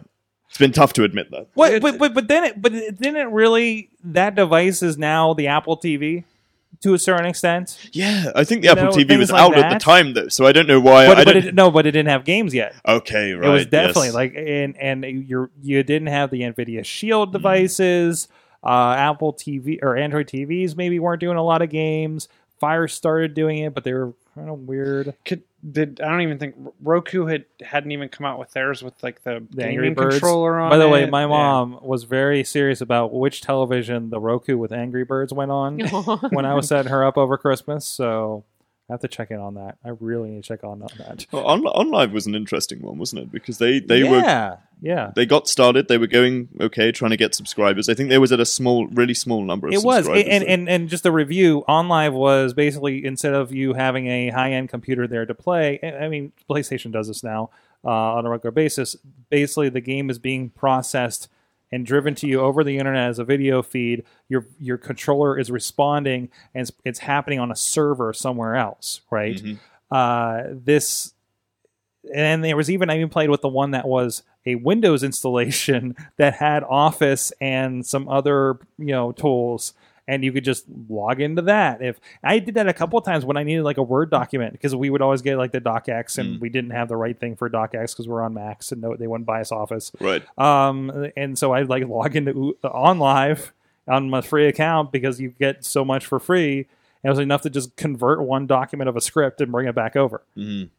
It's been tough to admit that. What? But, but but then it but it didn't it really that device is now the Apple TV to a certain extent. Yeah, I think the You Apple know, TV was like out at the time, though, so I don't know why. But, I but don't. it, no, but it didn't have games yet. okay, right. it was definitely yes. like and and you're you didn't have the Nvidia Mm. Shield devices. Uh, Apple TV or Android TVs maybe weren't doing a lot of games. Fire started doing it, but they were kind of weird. Could, did I don't even think Roku had hadn't even come out with theirs with like the, The Angry Birds. controller on. By the way, it. my Yeah. mom was very serious about which television the Roku with Angry Birds went on when I was setting her up over Christmas. So I have to check in on that. I really need to check on on that. Well, on, OnLive was an interesting one, wasn't it? Because they they were yeah, yeah. they got started. They were going okay, trying to get subscribers. I think they was at a small, really small number of It was, and, and and just the review OnLive was basically instead of you having a high end computer there to play. I I mean, PlayStation does this now uh, on a regular basis. Basically, the game is being processed and driven to you over the internet as a video feed. Your your controller is responding, and it's, it's happening on a server somewhere else, right? Mhm. Uh, this, and there was even I even played with the one that was a Windows installation that had Office and some other you know tools, and you could just log into that. If I did that a couple of times when I needed like a Word document because we would always get like the DocX and Mm. we didn't have the right thing for DocX because we're on Macs and no, they wouldn't buy us Office. right. Um, and so I'd like log into OnLive on my free account because you get so much for free. And it was enough to just convert one document of a script and bring it back over. Mhm.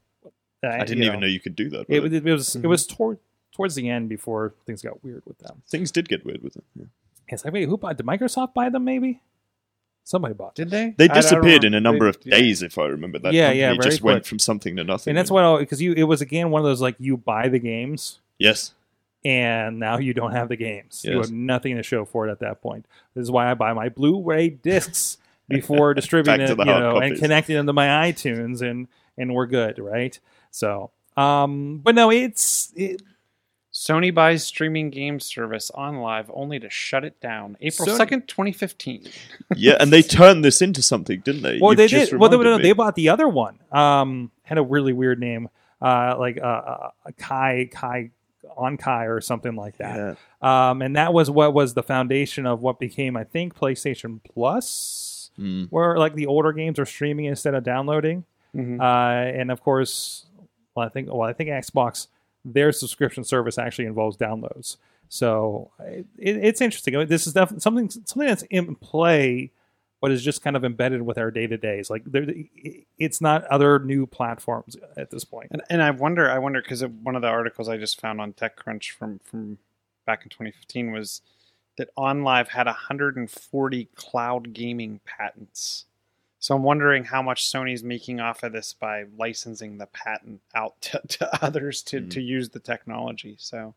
Uh, I didn't even know you could do that. It, really. it was Mhm. it was toward, towards the end before things got weird with them. Things did get weird with them. yeah. Yes, I wait. Who bought? Did Microsoft buy them? Maybe somebody bought. Them. Did they? They I- I don't disappeared in remember. a number They- of yeah. days, if I remember. That Yeah, company yeah, very just went quick. from something to nothing. And that's what because you it was again one of those like you buy the games Yes. and now you don't have the games. You Yes. have nothing to show for it at that point. This is why I buy my Blu-ray discs before distributing Back to it, the you hard know, and copies. connecting them to my iTunes, and and we're good, right? So, um, but no, it's it, Sony buys streaming game service OnLive only to shut it down. April Sony- second, twenty fifteen. Yeah, and they turned this into something, didn't they? well, You've they just did. Well, they, reminded no, they bought the other one. Um, had a really weird name, uh, like uh, uh, Kai Kai on Kai or something like that. Yeah. Um, and that was what was the foundation of what became, I think, PlayStation Plus, Mm. where like the older games are streaming instead of downloading. Mhm. Uh, and of course, well, I think well, I think Xbox their subscription service actually involves downloads. So it, it's interesting. This is definitely something something that's in play, but is just kind of embedded with our day to days. Like there, it's not other new platforms at this point. And, and I wonder, I wonder because one of the articles I just found on TechCrunch from from back in 2015 was that OnLive had 140 cloud gaming patents. So I'm wondering how much Sony's making off of this by licensing the patent out to, to others to, Hmm. to use the technology. So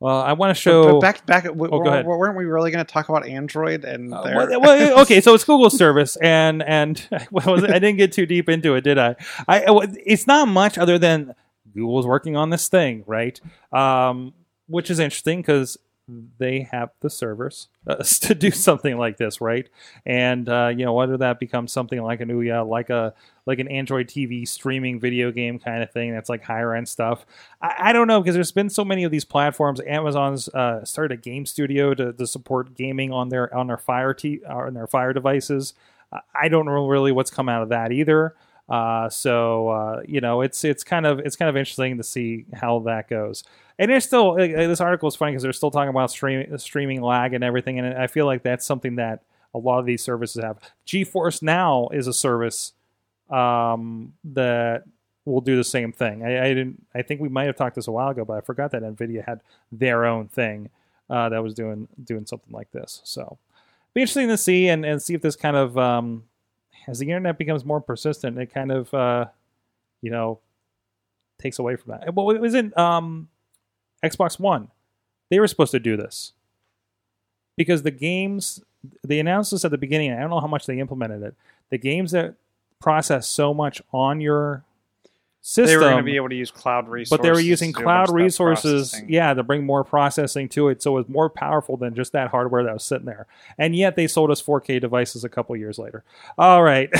Well, I want to show. but back back. w- Oh, go ahead. Weren't we really going to talk about Android and Uh, their? well, well, okay, so it's Google service, and and was? I didn't get too deep into it, did I? I it's not much other than Google's working on this thing, right? Um, which is interesting because they have the servers uh, to do something like this, right? And uh, you know whether that becomes something like an Ouya, like a like an Android TV streaming video game kind of thing that's like higher end stuff. I, I don't know because there's been so many of these platforms. Amazon's uh, started a game studio to, to support gaming on their on their Fire t- on their Fire devices. I don't know really what's come out of that either. Uh, so uh, you know, it's it's kind of it's kind of interesting to see how that goes. And there's still like, this article is funny because they're still talking about streaming streaming lag and everything, and I feel like that's something that a lot of these services have. GeForce Now is a service um, that will do the same thing. I, I didn't. I think we might have talked this a while ago, but I forgot that Nvidia had their own thing uh, that was doing doing something like this. So, be interesting to see and, and see if this kind of um, as the internet becomes more persistent, it kind of uh, you know takes away from that. Well, it wasn't um, Xbox One. They were supposed to do this. because the games they announced this at the beginning. I don't know how much they implemented it. The games that process so much on your system, They were going to be able to use cloud resources. but they were using to do a cloud bunch of that resources, yeah, to bring more processing to it, so it was more powerful than just that hardware that was sitting there. And yet they sold us 4K devices a couple years later. All right,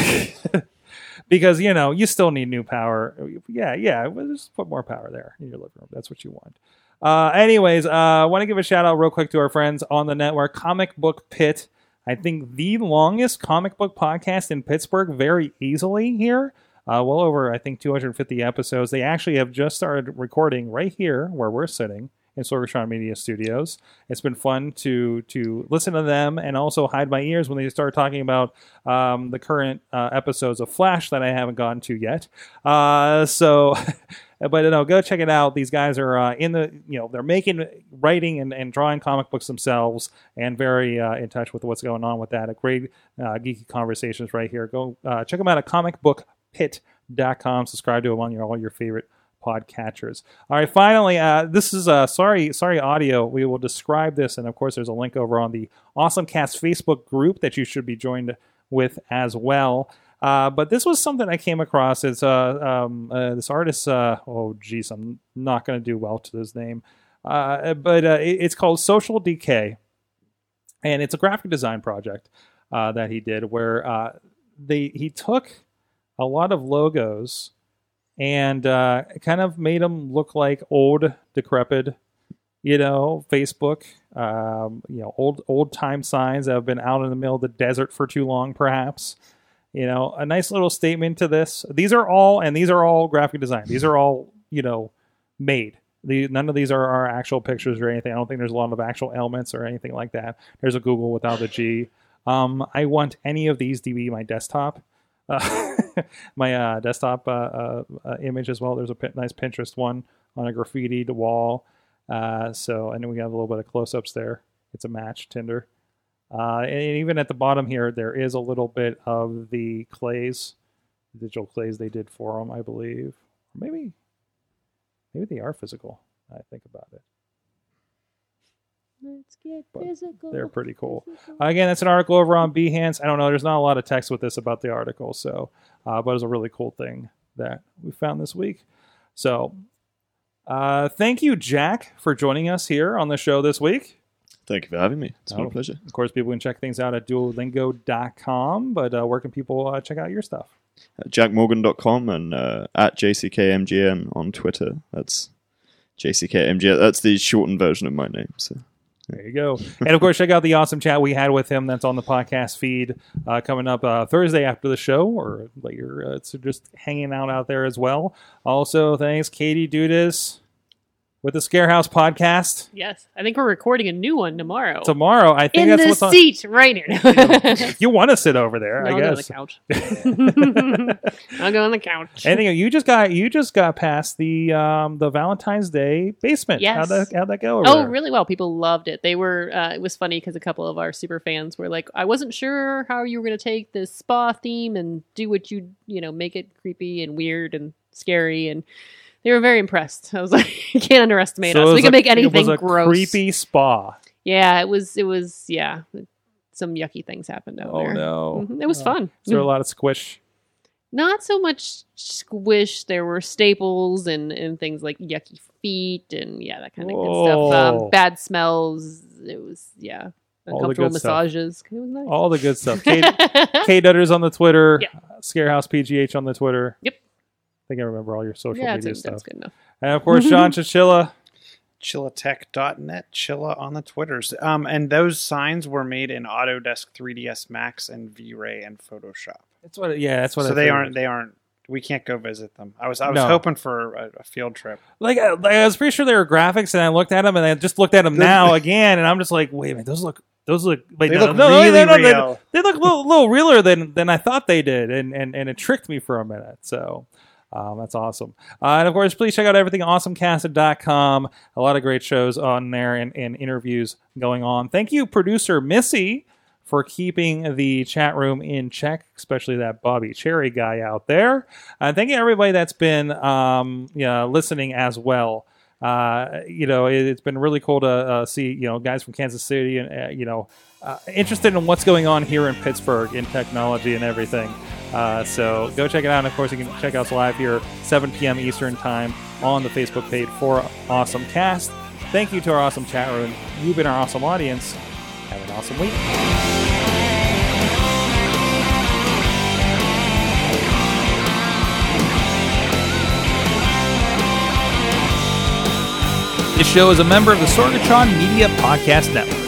because you know you still need new power. Yeah, yeah, well, just put more power there in your living room. That's what you want. Uh, anyways, uh, I want to give a shout out real quick to our friends on the network, Comic Book Pit. I think the longest comic book podcast in Pittsburgh, very easily here. Uh, well over, I think, 250 episodes. They actually have just started recording right here where we're sitting in Sorgatron Media Studios. It's been fun to to listen to them and also hide my ears when they start talking about um, the current uh, episodes of Flash that I haven't gotten to yet. Uh, so, but no, go check it out. These guys are uh, in the you know they're making writing and, and drawing comic books themselves and very uh, in touch with what's going on with that. A great uh, geeky conversations right here. Go uh, check them out at comicbookpit.com. Subscribe to them on your all your favorite podcatchers. All right, finally, uh, this is uh, sorry, sorry audio. We will describe this, and of course, there's a link over on the Awesome Cast Facebook group that you should be joined with as well. Uh, but this was something I came across. It's uh, um, uh, this artist. Uh, oh, geez, I'm not going to do well to this name. Uh, but uh, it- it's called Social Decay, and it's a graphic design project that he did where they he took a lot of logos and uh, kind of made them look like old, decrepit, you know, Facebook, um, you know, old old time signs that have been out in the middle of the desert for too long, perhaps. You know, a nice little statement to this. These are all, and these are all graphic design. These are all, you know, made. The, none of these are, actual pictures or anything. I don't think there's a lot of actual elements or anything like that. There's a Google without the G. Um, I want any of these to be my desktop, uh, my uh, desktop uh, uh, uh, image as well. There's a nice Pinterest one on a graffitied wall. Uh, so know we have a little bit of close-ups there. It's a match Tinder. And even at the bottom here, there is a little bit of the clays, digital clays they did for them, I believe. Maybe, maybe they are physical. I think about it. Let's get But physical. They're pretty cool. physical. Again, that's an article over on Behance. I don't know. There's not a lot of text with this about the article, so uh, but it's a really cool thing that we found this week. So, uh, thank you, Jack, for joining us here on the show this week. Thank you for having me. It's been Oh. a pleasure. Of course, people can check things out at duolingo.com, but uh, where can people uh, check out your stuff? At jackmorgan.com and uh, at jckmgn on Twitter. That's jckmgn. That's the shortened version of my name. So There you go. and of course, check out the awesome chat we had with him. That's on the podcast feed uh, coming up uh, Thursday after the show, or later. Uh, so just hanging out out there as well. Also, thanks Katie Dudas with the Scarehouse podcast Yes, I think we're recording a new one tomorrow. tomorrow. I think In that's the what's on. seat right here. You want to sit over there, No, I I'll guess. go on the couch. I'll go on the couch. Anything you just got you just got past the um the Valentine's Day basement. Yes. How'd that how'd that go? Oh, there? really well. People loved it. They were. Uh, it was funny because a couple of our super fans were like, "I wasn't sure how you were going to take this spa theme and do what you, you know, make it creepy and weird and scary." And they were very impressed. I was like, "You can't underestimate So us. We can a- make anything It was a gross." creepy spa. Yeah, it was. It was. Yeah, some yucky things happened out Oh there. no! Mhm. It was Uh, fun. Is there a lot of squish? Not so much squish. There were staples and, and things like yucky feet and yeah, that kind of good stuff. Um, bad smells. It was yeah, uncomfortable massages. It was nice. All the good stuff. Kate, K Dutters on the Twitter, Yeah. Scarehouse PGH on the Twitter. Yep. I think I remember all your social yeah, media that's, stuff. that's good enough. And of course, John Chichilla. chillatech.net, Chilla on the Twitters. Um, and those signs were made in Autodesk 3ds Max and V-Ray and Photoshop. That's what. Yeah, that's what. so I they figured. aren't. They aren't. We can't go visit them. I was. I was No. hoping for a, a field trip. like, I, like, I was pretty sure they were graphics, and I looked at them, and I just looked at them now again, and I'm just like, wait a minute, those look. Those look. Wait, They no, look no, no, really no, no, no, real. They look a little, little realer than than I thought they did, and and and it tricked me for a minute. So. Um, that's awesome. Uh, and of course, please check out everything at awesomecast.com. A lot of great shows on there and, and interviews going on. Thank you, producer Missy, for keeping the chat room in check, especially that Bobby Cherry guy out there. And thank you, everybody that's been um, yeah, listening as well. uh, you know, it, it's been really cool to uh, see you know guys from Kansas City and uh, you know uh, interested in what's going on here in Pittsburgh in technology and everything. Uh, so go check it out. And of course, you can check us live here 7 p.m. Eastern time on the Facebook page for Awesome Cast. Thank you to our awesome chat room. You've been our awesome audience. Have an awesome week. This show is a member of the Sorgatron Media Podcast Network.